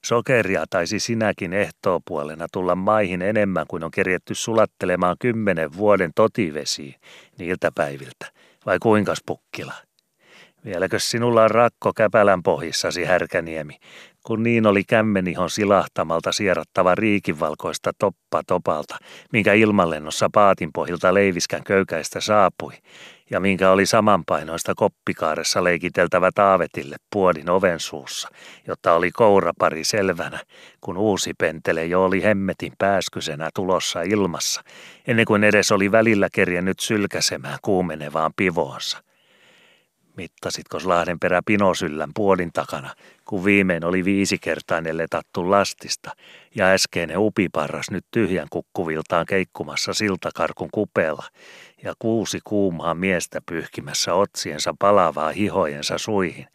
Sokeria taisi sinäkin ehtoopuolena tulla maihin enemmän kuin on kerjetty sulattelemaan kymmenen vuoden totivesiin niiltä päiviltä, vai kuinkas pukkila? Vieläkö sinulla on rakko käpälän pohjissasi, härkäniemi, kun niin oli kämmenihon silahtamalta sierattava riikivalkoista toppa topalta, minkä ilmalennossa paatin pohjilta leiviskän köykäistä saapui, ja minkä oli samanpainoista koppikaaressa leikiteltävä taavetille puodin oven suussa, jotta oli kourapari selvänä, kun uusi pentele jo oli hemmetin pääskysenä tulossa ilmassa, ennen kuin edes oli välillä kerjennyt sylkäsemään kuumenevaan pivoonsa – Mittasitko perä pinosyllän puolin takana, kun viimein oli viisi kertainen letattu lastista ja äskeinen upiparras nyt tyhjän kukkuviltaan keikkumassa siltakarkun kupeella ja kuusi kuumaa miestä pyyhkimässä otsiensa palavaa hihojensa suihin,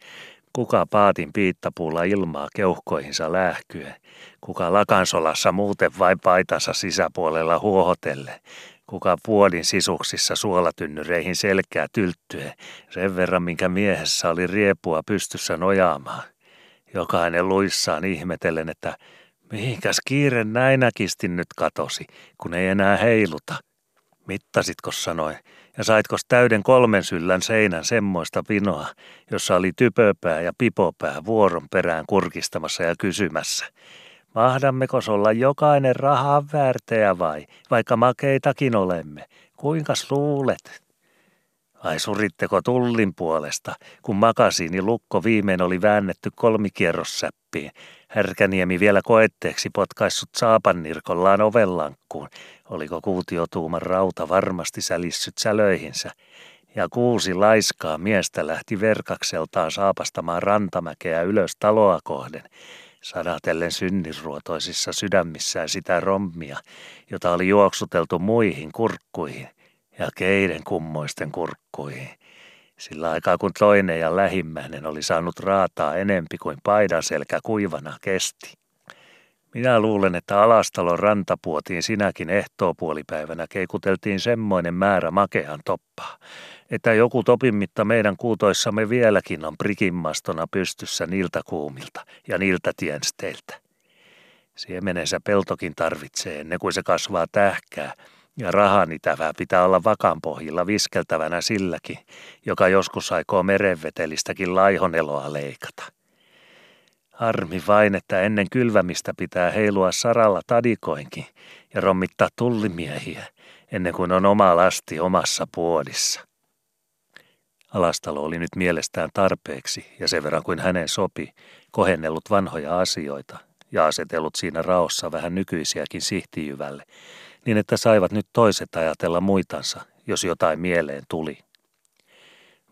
kuka paatin piittapuulla ilmaa keuhkoihinsa lähkyen, kuka lakansolassa muuten vain paitansa sisäpuolella huohotelle, kuka puolin sisuksissa suolatynnyreihin selkää tylttyen, sen verran minkä miehessä oli riepua pystyssä nojaamaan. Jokainen luissaan ihmetellen, että mihinkäs kiire näinäkistin nyt katosi, kun ei enää heiluta. Mittasitko sanoi, ja saitko täyden kolmen syllän seinän semmoista pinoa, jossa oli typöpää ja pipopää vuoron perään kurkistamassa ja kysymässä – Mahdammeko olla jokainen rahan väärtejä vai, vaikka makeitakin olemme? Kuinkas luulet? Vai suritteko tullin puolesta, kun makasiini lukko viimein oli väännetty kolmikierrossäppiin, härkäniemi vielä koetteeksi potkaissut saapannirkollaan ovellankkuun, oliko kuutiotuuman rauta varmasti sälissyt sälöihinsä, ja kuusi laiskaa miestä lähti verkakseltaan saapastamaan rantamäkeä ylös taloa kohden, sadatellen synnisruotoisissa sydämissään sitä rommia, jota oli juoksuteltu muihin kurkkuihin ja keiden kummoisten kurkkuihin. Sillä aikaa kun toinen ja lähimmäinen oli saanut raataa enempi kuin paidan selkä kuivana kesti. Minä luulen, että Alastalon rantapuotiin sinäkin ehtoopuolipäivänä keikuteltiin semmoinen määrä makean toppaa, että joku topimitta meidän kuutoissamme vieläkin on prikimmastona pystyssä niiltä kuumilta ja niiltä tiensteiltä. Siemenensä peltokin tarvitsee ennen kuin se kasvaa tähkää, ja rahanitävää pitää olla vakan pohjilla viskeltävänä silläkin, joka joskus aikoo merenvetelistäkin laihoneloa leikata. Harmi vain, että ennen kylvämistä pitää heilua saralla tadikoinkin ja rommittaa tullimiehiä, ennen kuin on oma lasti omassa puodissa. Alastalo oli nyt mielestään tarpeeksi ja sen verran kuin hänen sopi, kohennellut vanhoja asioita ja asetellut siinä raossa vähän nykyisiäkin sihtijyvälle, niin että saivat nyt toiset ajatella muitansa, jos jotain mieleen tuli.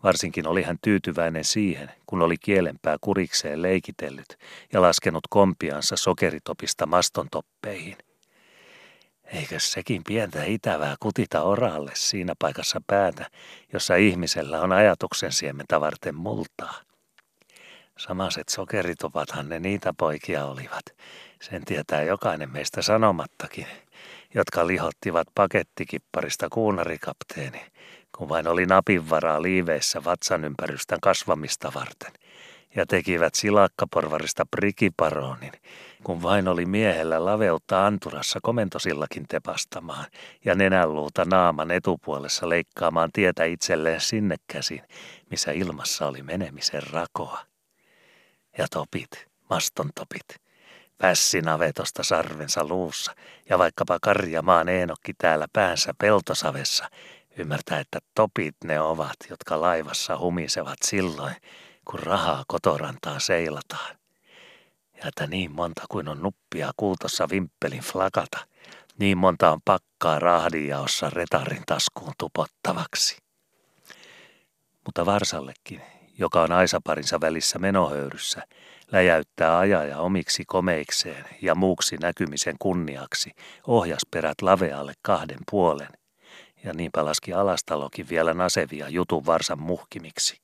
Varsinkin oli hän tyytyväinen siihen, kun oli kielenpää kurikseen leikitellyt ja laskenut kompiansa sokeritopista mastontoppeihin. Eikö sekin pientä itävää kutita oralle siinä paikassa päätä, jossa ihmisellä on ajatuksen siementä varten multaa? Samaset sokeritopathan ne niitä poikia olivat. Sen tietää jokainen meistä sanomattakin, jotka lihottivat pakettikipparista kuunarikapteeni, kun vain oli napinvaraa liiveissä vatsan ympärystän kasvamista varten – ja tekivät silakkaporvarista prikiparoonin, kun vain oli miehellä laveutta anturassa komentosillakin tepastamaan ja nenänluuta naaman etupuolessa leikkaamaan tietä itselleen sinne käsin, missä ilmassa oli menemisen rakoa. Ja topit, maston topit, Pässi navetosta sarvensa luussa ja vaikkapa karjamaan Eenokki täällä päänsä peltosavessa ymmärtää, että topit ne ovat, jotka laivassa humisevat silloin, kun rahaa kotorantaa seilataan. Ja että niin monta kuin on nuppia kultossa vimppelin flakata, niin monta on pakkaa rahdijaossa retarin taskuun tupottavaksi. Mutta Varsallekin, joka on aisaparinsa välissä menohöyryssä, läjäyttää ajaja omiksi komeikseen ja muuksi näkymisen kunniaksi ohjasperät lavealle kahden puolen, ja niinpä laski alastalokin vielä nasevia jutun varsan muhkimiksi.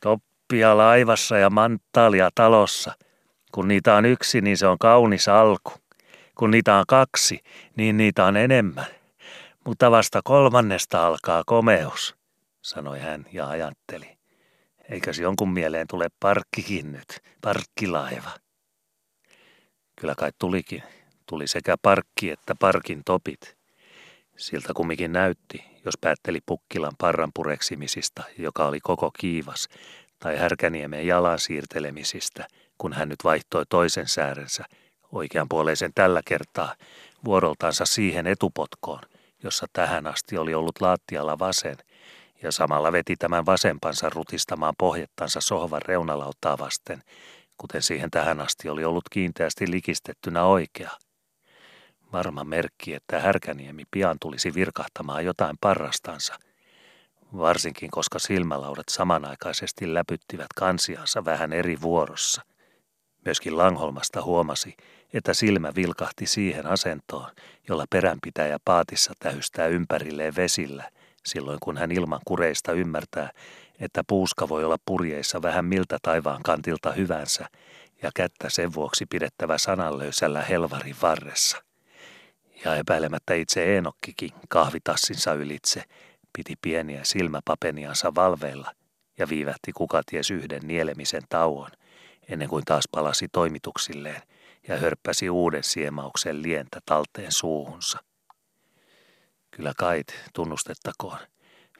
Toppia laivassa ja manttaalia talossa. Kun niitä on yksi, niin se on kaunis alku. Kun niitä on kaksi, niin niitä on enemmän. Mutta vasta kolmannesta alkaa komeus, sanoi hän ja ajatteli. Eikös jonkun mieleen tule parkkikin nyt, parkkilaiva. Kyllä kai tulikin. Tuli sekä parkki että parkin topit. Siltä kumminkin näytti, jos päätteli Pukkilan parran pureksimisista, joka oli koko kiivas, tai Härkäniemen jalan siirtelemisistä, kun hän nyt vaihtoi toisen säärensä, oikeanpuoleisen tällä kertaa, vuoroltansa siihen etupotkoon, jossa tähän asti oli ollut laattialla vasen, ja samalla veti tämän vasempansa rutistamaan pohjettansa sohvan reunalauttaa vasten, kuten siihen tähän asti oli ollut kiinteästi likistettynä oikea. Varma merkki, että Härkäniemi pian tulisi virkahtamaan jotain parrastansa, varsinkin koska silmälaudat samanaikaisesti läpyttivät kansiansa vähän eri vuorossa. Myöskin Langholmasta huomasi, että silmä vilkahti siihen asentoon, jolla peränpitäjä paatissa tähystää ympärilleen vesillä – silloin kun hän ilman kureista ymmärtää, että puuska voi olla purjeissa vähän miltä taivaan kantilta hyvänsä ja kättä sen vuoksi pidettävä sananlöysällä helvarin varressa. Ja epäilemättä itse Eenokkikin kahvitassinsa ylitse piti pieniä silmäpapeniansa valveilla ja viivähti kukaties yhden nielemisen tauon, ennen kuin taas palasi toimituksilleen ja hörppäsi uuden siemauksen lientä talteen suuhunsa. Kyllä kait, tunnustettakoon.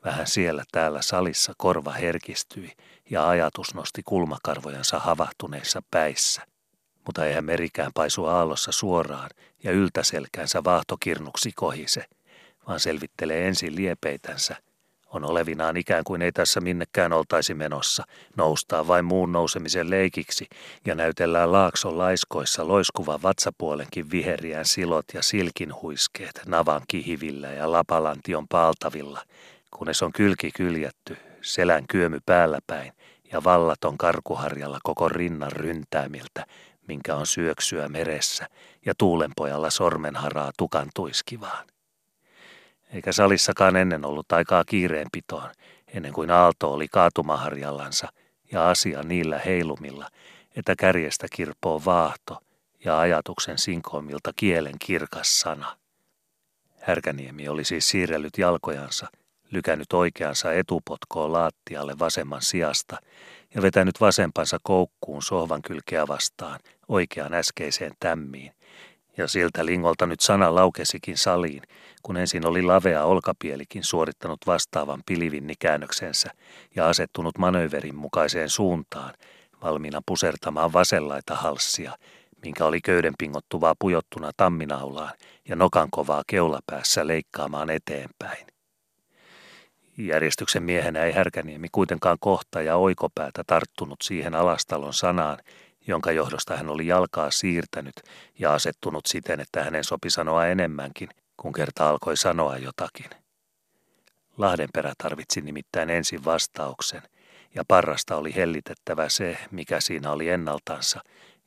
Vähän siellä täällä salissa korva herkistyi ja ajatus nosti kulmakarvojansa havahtuneissa päissä. Mutta eihän merikään paisu aallossa suoraan ja yltäselkäänsä vaahtokirnuksi kohise, vaan selvittelee ensin liepeitänsä – on olevinaan ikään kuin ei tässä minnekään oltaisi menossa, noustaa vain muun nousemisen leikiksi ja näytellään laakson laiskoissa loiskuva vatsapuolenkin viheriään silot ja silkinhuiskeet navan kihivillä ja lapalantion paltavilla, kunnes on kylki kyljätty, selän kyömy päällä päin ja vallaton karkuharjalla koko rinnan ryntäämiltä, minkä on syöksyä meressä ja tuulenpojalla sormenharaa tukan tuiskivaan eikä salissakaan ennen ollut aikaa kiireenpitoon, ennen kuin Aalto oli kaatumaharjallansa ja asia niillä heilumilla, että kärjestä kirpoo vaahto ja ajatuksen sinkoimilta kielen kirkas sana. Härkäniemi oli siis siirrellyt jalkojansa, lykännyt oikeansa etupotkoon laattialle vasemman sijasta ja vetänyt vasempansa koukkuun sohvan kylkeä vastaan oikeaan äskeiseen tämmiin, ja siltä lingolta nyt sana laukesikin saliin, kun ensin oli lavea olkapielikin suorittanut vastaavan pilivinnikäännöksensä ja asettunut manöverin mukaiseen suuntaan, valmiina pusertamaan vasellaita halssia, minkä oli köydenpingottuvaa pujottuna tamminaulaan ja nokankovaa keulapäässä leikkaamaan eteenpäin. Järjestyksen miehenä ei Härkäniemi kuitenkaan kohta ja oikopäätä tarttunut siihen alastalon sanaan, jonka johdosta hän oli jalkaa siirtänyt ja asettunut siten, että hänen sopi sanoa enemmänkin, kun kerta alkoi sanoa jotakin. Lahdenperä tarvitsi nimittäin ensin vastauksen, ja parrasta oli hellitettävä se, mikä siinä oli ennaltansa,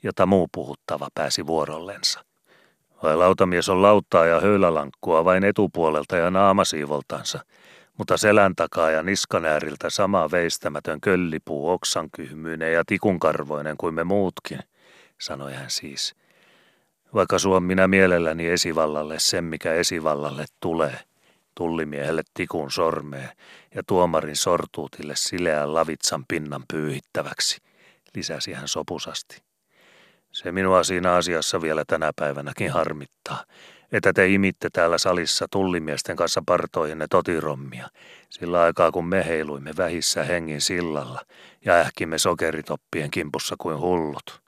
jota muu puhuttava pääsi vuorollensa. Vai lautamies on lauttaa ja höylälankkua vain etupuolelta ja naamasiivoltansa – mutta selän takaa ja niskan ääriltä sama veistämätön köllipuu oksankyhmyinen ja tikunkarvoinen kuin me muutkin, sanoi hän siis. Vaikka suon minä mielelläni esivallalle sen, mikä esivallalle tulee, tullimiehelle tikun sormeen ja tuomarin sortuutille sileän lavitsan pinnan pyyhittäväksi, lisäsi hän sopusasti. Se minua siinä asiassa vielä tänä päivänäkin harmittaa, että te imitte täällä salissa tullimiesten kanssa partoihinne totirommia, sillä aikaa kun me heiluimme vähissä hengin sillalla ja ähkimme sokeritoppien kimpussa kuin hullut.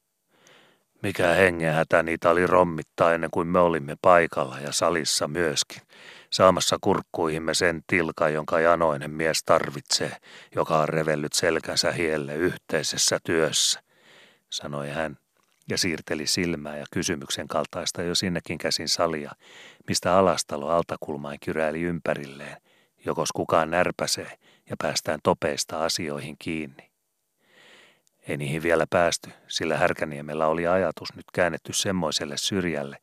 Mikä hengenhätä niitä oli rommittaa ennen kuin me olimme paikalla ja salissa myöskin, saamassa kurkkuihimme sen tilka, jonka janoinen mies tarvitsee, joka on revellyt selkänsä hielle yhteisessä työssä, sanoi hän ja siirteli silmää ja kysymyksen kaltaista jo sinnekin käsin salia, mistä alastalo altakulmain kyräili ympärilleen, jokos kukaan närpäsee ja päästään topeista asioihin kiinni. Ei niihin vielä päästy, sillä Härkäniemellä oli ajatus nyt käännetty semmoiselle syrjälle,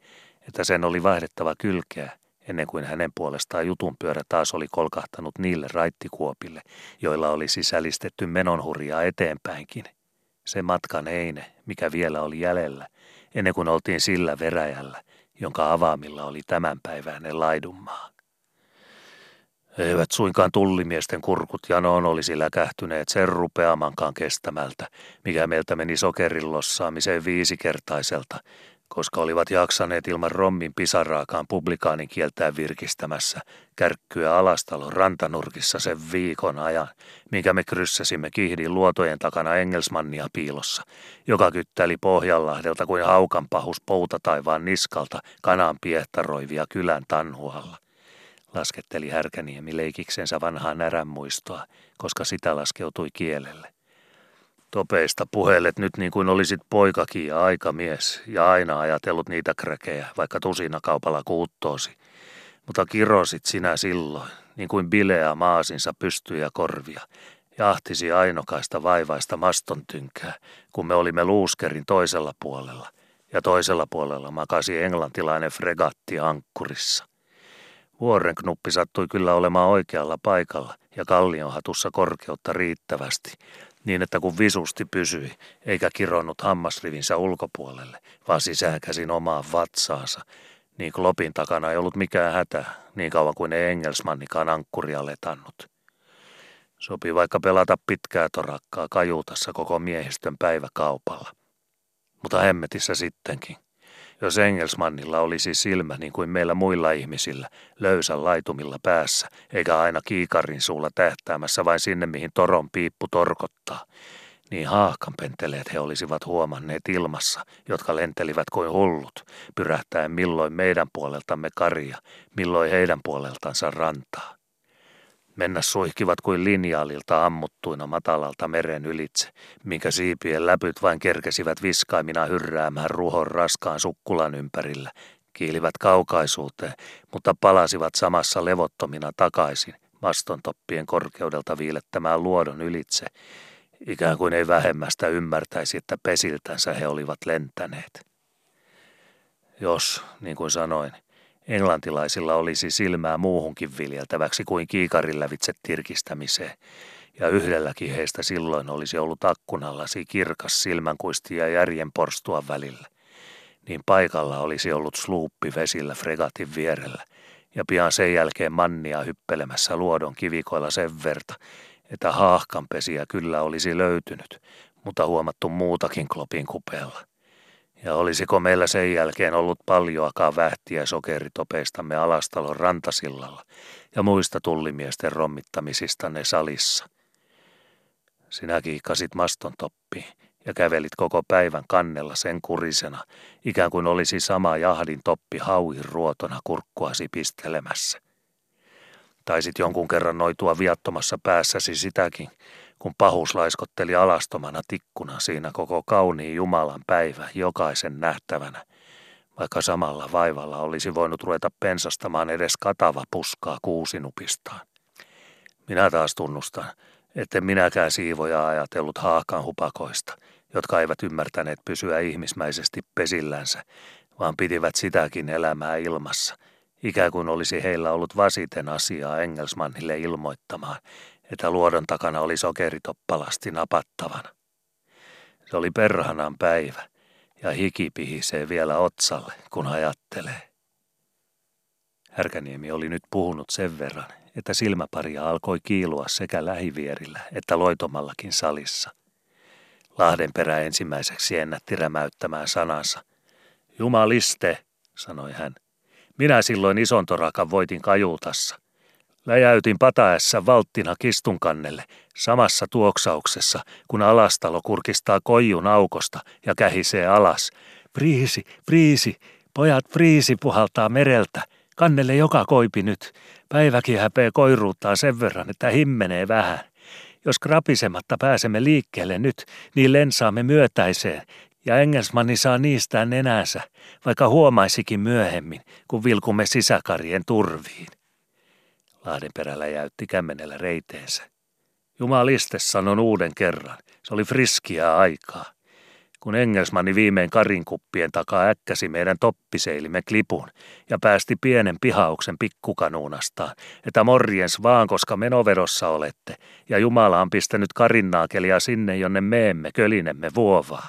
että sen oli vaihdettava kylkeä ennen kuin hänen puolestaan jutunpyörä taas oli kolkahtanut niille raittikuopille, joilla oli sisällistetty menonhurjaa eteenpäinkin. Se matkan eine, mikä vielä oli jäljellä, ennen kuin oltiin sillä veräjällä, jonka avaamilla oli tämänpäiväinen laidunmaa. Eivät suinkaan tullimiesten kurkut janoon olisi läkähtyneet sen rupeamankaan kestämältä, mikä meiltä meni sokerilossaamiseen viisikertaiselta, koska olivat jaksaneet ilman rommin pisaraakaan publikaanin kieltää virkistämässä kärkkyä alastalon rantanurkissa sen viikon ajan, minkä me kryssäsimme kihdin luotojen takana Engelsmannia piilossa, joka kyttäili Pohjanlahdelta kuin haukan pahus poutataivaan niskalta kanaan piehtaroivia kylän tanhualla lasketteli Härkäniemi leikiksensä vanhaa näränmuistoa, koska sitä laskeutui kielelle. Topeista puhelet nyt niin kuin olisit poikakin ja aikamies ja aina ajatellut niitä kräkejä, vaikka tusina kaupalla kuuttoosi. Mutta kirosit sinä silloin, niin kuin bileä maasinsa pystyjä korvia, jahtisi ainokaista vaivaista maston tynkää, kun me olimme luuskerin toisella puolella, ja toisella puolella makasi englantilainen fregatti ankkurissa. Vuoren knuppi sattui kyllä olemaan oikealla paikalla ja kallionhatussa korkeutta riittävästi, niin että kun visusti pysyi, eikä kironnut hammasrivinsä ulkopuolelle, vaan sisäänkäsin omaan vatsaansa, niin klopin takana ei ollut mikään hätä, niin kauan kuin ei Engelsmannikaan ankkuria letannut. Sopi vaikka pelata pitkää torakkaa kajuutassa koko miehistön päiväkaupalla. Mutta hemmetissä sittenkin. Jos Engelsmannilla olisi silmä niin kuin meillä muilla ihmisillä, löysän laitumilla päässä, eikä aina kiikarin suulla tähtäämässä vain sinne, mihin toron piippu torkottaa, niin haahkanpenteleet he olisivat huomanneet ilmassa, jotka lentelivät kuin hullut, pyrähtäen milloin meidän puoleltamme karia, milloin heidän puoleltansa rantaa. Mennä suihkivat kuin linjaalilta ammuttuina matalalta meren ylitse, minkä siipien läpyt vain kerkesivät viskaimina hyrräämään ruhon raskaan sukkulan ympärillä, kiilivät kaukaisuuteen, mutta palasivat samassa levottomina takaisin mastontoppien korkeudelta viilettämään luodon ylitse, ikään kuin ei vähemmästä ymmärtäisi, että pesiltänsä he olivat lentäneet. Jos, niin kuin sanoin, Englantilaisilla olisi silmää muuhunkin viljeltäväksi kuin kiikarin lävitse tirkistämiseen, ja yhdelläkin heistä silloin olisi ollut akkunallasi kirkas silmänkuisti ja järjen porstua välillä. Niin paikalla olisi ollut sluuppi vesillä fregatin vierellä, ja pian sen jälkeen mannia hyppelemässä luodon kivikoilla sen verta, että haahkanpesiä kyllä olisi löytynyt, mutta huomattu muutakin klopin kupeella. Ja olisiko meillä sen jälkeen ollut paljoakaan vähtiä sokeritopeistamme alastalon rantasillalla ja muista tullimiesten rommittamisistanne salissa. Sinä kiikkasit maston toppiin ja kävelit koko päivän kannella sen kurisena, ikään kuin olisi sama jahdin toppi hauin ruotona kurkkuasi pistelemässä. Taisit jonkun kerran noitua viattomassa päässäsi sitäkin, kun pahus laiskotteli alastomana tikkuna siinä koko kauniin Jumalan päivä jokaisen nähtävänä, vaikka samalla vaivalla olisi voinut ruveta pensastamaan edes katava puskaa kuusinupistaan. Minä taas tunnustan, että minäkään siivoja ajatellut haakan hupakoista, jotka eivät ymmärtäneet pysyä ihmismäisesti pesillänsä, vaan pitivät sitäkin elämää ilmassa, ikään kuin olisi heillä ollut vasiten asiaa Engelsmannille ilmoittamaan, että luodon takana oli sokeritoppalasti napattavana. Se oli perhanan päivä, ja hiki pihisee vielä otsalle, kun ajattelee. Härkäniemi oli nyt puhunut sen verran, että silmäparia alkoi kiilua sekä lähivierillä että loitomallakin salissa. Lahdenperä ensimmäiseksi ennätti rämäyttämään sanansa. Jumaliste, sanoi hän. Minä silloin ison torakan voitin kajuutassa. Läjäytin pataessa valttina kistunkannelle samassa tuoksauksessa, kun alastalo kurkistaa koijun aukosta ja kähisee alas, Friisi, friisi, pojat friisi puhaltaa mereltä. Kannelle joka koipi nyt. Päiväkin häpeä koiruuttaa sen verran, että himmenee vähän. Jos krapisematta pääsemme liikkeelle nyt, niin lensaamme myötäiseen, ja Engelsmanni saa niistään nenänsä, vaikka huomaisikin myöhemmin, kun vilkumme sisäkarien turviin. Lahdenperällä jäytti kämmenellä reiteensä. Jumaliste sanon uuden kerran, se oli friskiä aikaa. Kun Engelsmanni viimein karinkuppien takaa äkkäsi meidän toppiseilimme klipun ja päästi pienen pihauksen pikkukanuunastaan, että morjens vaan, koska menoverossa olette, ja Jumala on pistänyt karinnaakelia sinne, jonne meemme kölinemme vuovaa.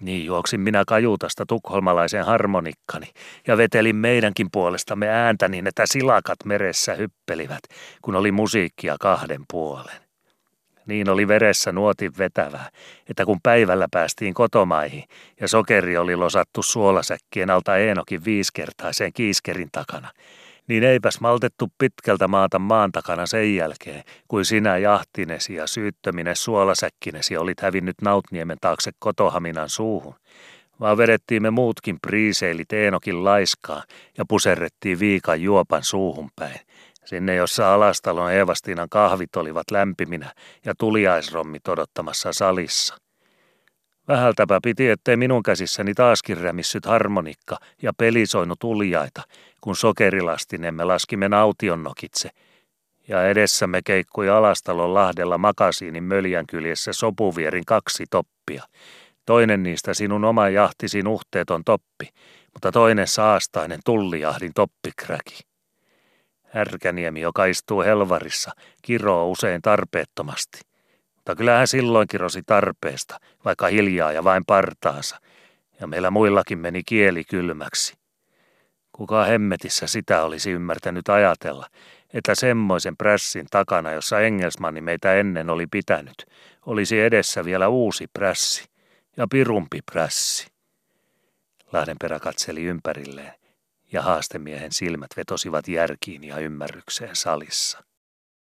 Niin juoksin minä kajuutasta tukholmalaisen harmonikkani ja vetelin meidänkin puolestamme ääntä niin, että silakat meressä hyppelivät, kun oli musiikkia kahden puolen. Niin oli veressä nuotin vetävää, että kun päivällä päästiin kotomaihin ja sokeri oli losattu suolasäkkien alta Eenokin viiskertaiseen kiiskerin takana, niin eipäs maltettu pitkältä maata maan takana sen jälkeen, kuin sinä jahtinesi ja syyttöminen suolasäkkinesi olit hävinnyt Nautniemen taakse kotohaminan suuhun, vaan vedettiin me muutkin priiseili Teenokin laiskaa ja puserrettiin viikan juopan suuhun päin, sinne jossa alastalon Eevastiinan kahvit olivat lämpiminä ja tuliaisrommit odottamassa salissa. Vähältäpä piti, ettei minun käsissäni taaskin rämissyt harmonikka ja pelisoinut uljaita, kun sokerilastinemme laskimme nautionnokitse, ja edessämme keikkui alastalon lahdella makasiinin möljän kyljessä sopuvierin kaksi toppia. Toinen niistä sinun oma jahtisi nuhteeton toppi, mutta toinen saastainen tullijahdin toppikräki. Härkäniemi, joka istuu helvarissa, kiroo usein tarpeettomasti. Mutta kyllähän silloin kirosi tarpeesta, vaikka hiljaa ja vain partaansa, ja meillä muillakin meni kieli kylmäksi. Kuka hemmetissä sitä olisi ymmärtänyt ajatella, että semmoisen prässin takana, jossa Engelsmanni meitä ennen oli pitänyt, olisi edessä vielä uusi prässi ja pirumpi prässi. Lahdenperä katseli ympärilleen ja haastemiehen silmät vetosivat järkiin ja ymmärrykseen salissa.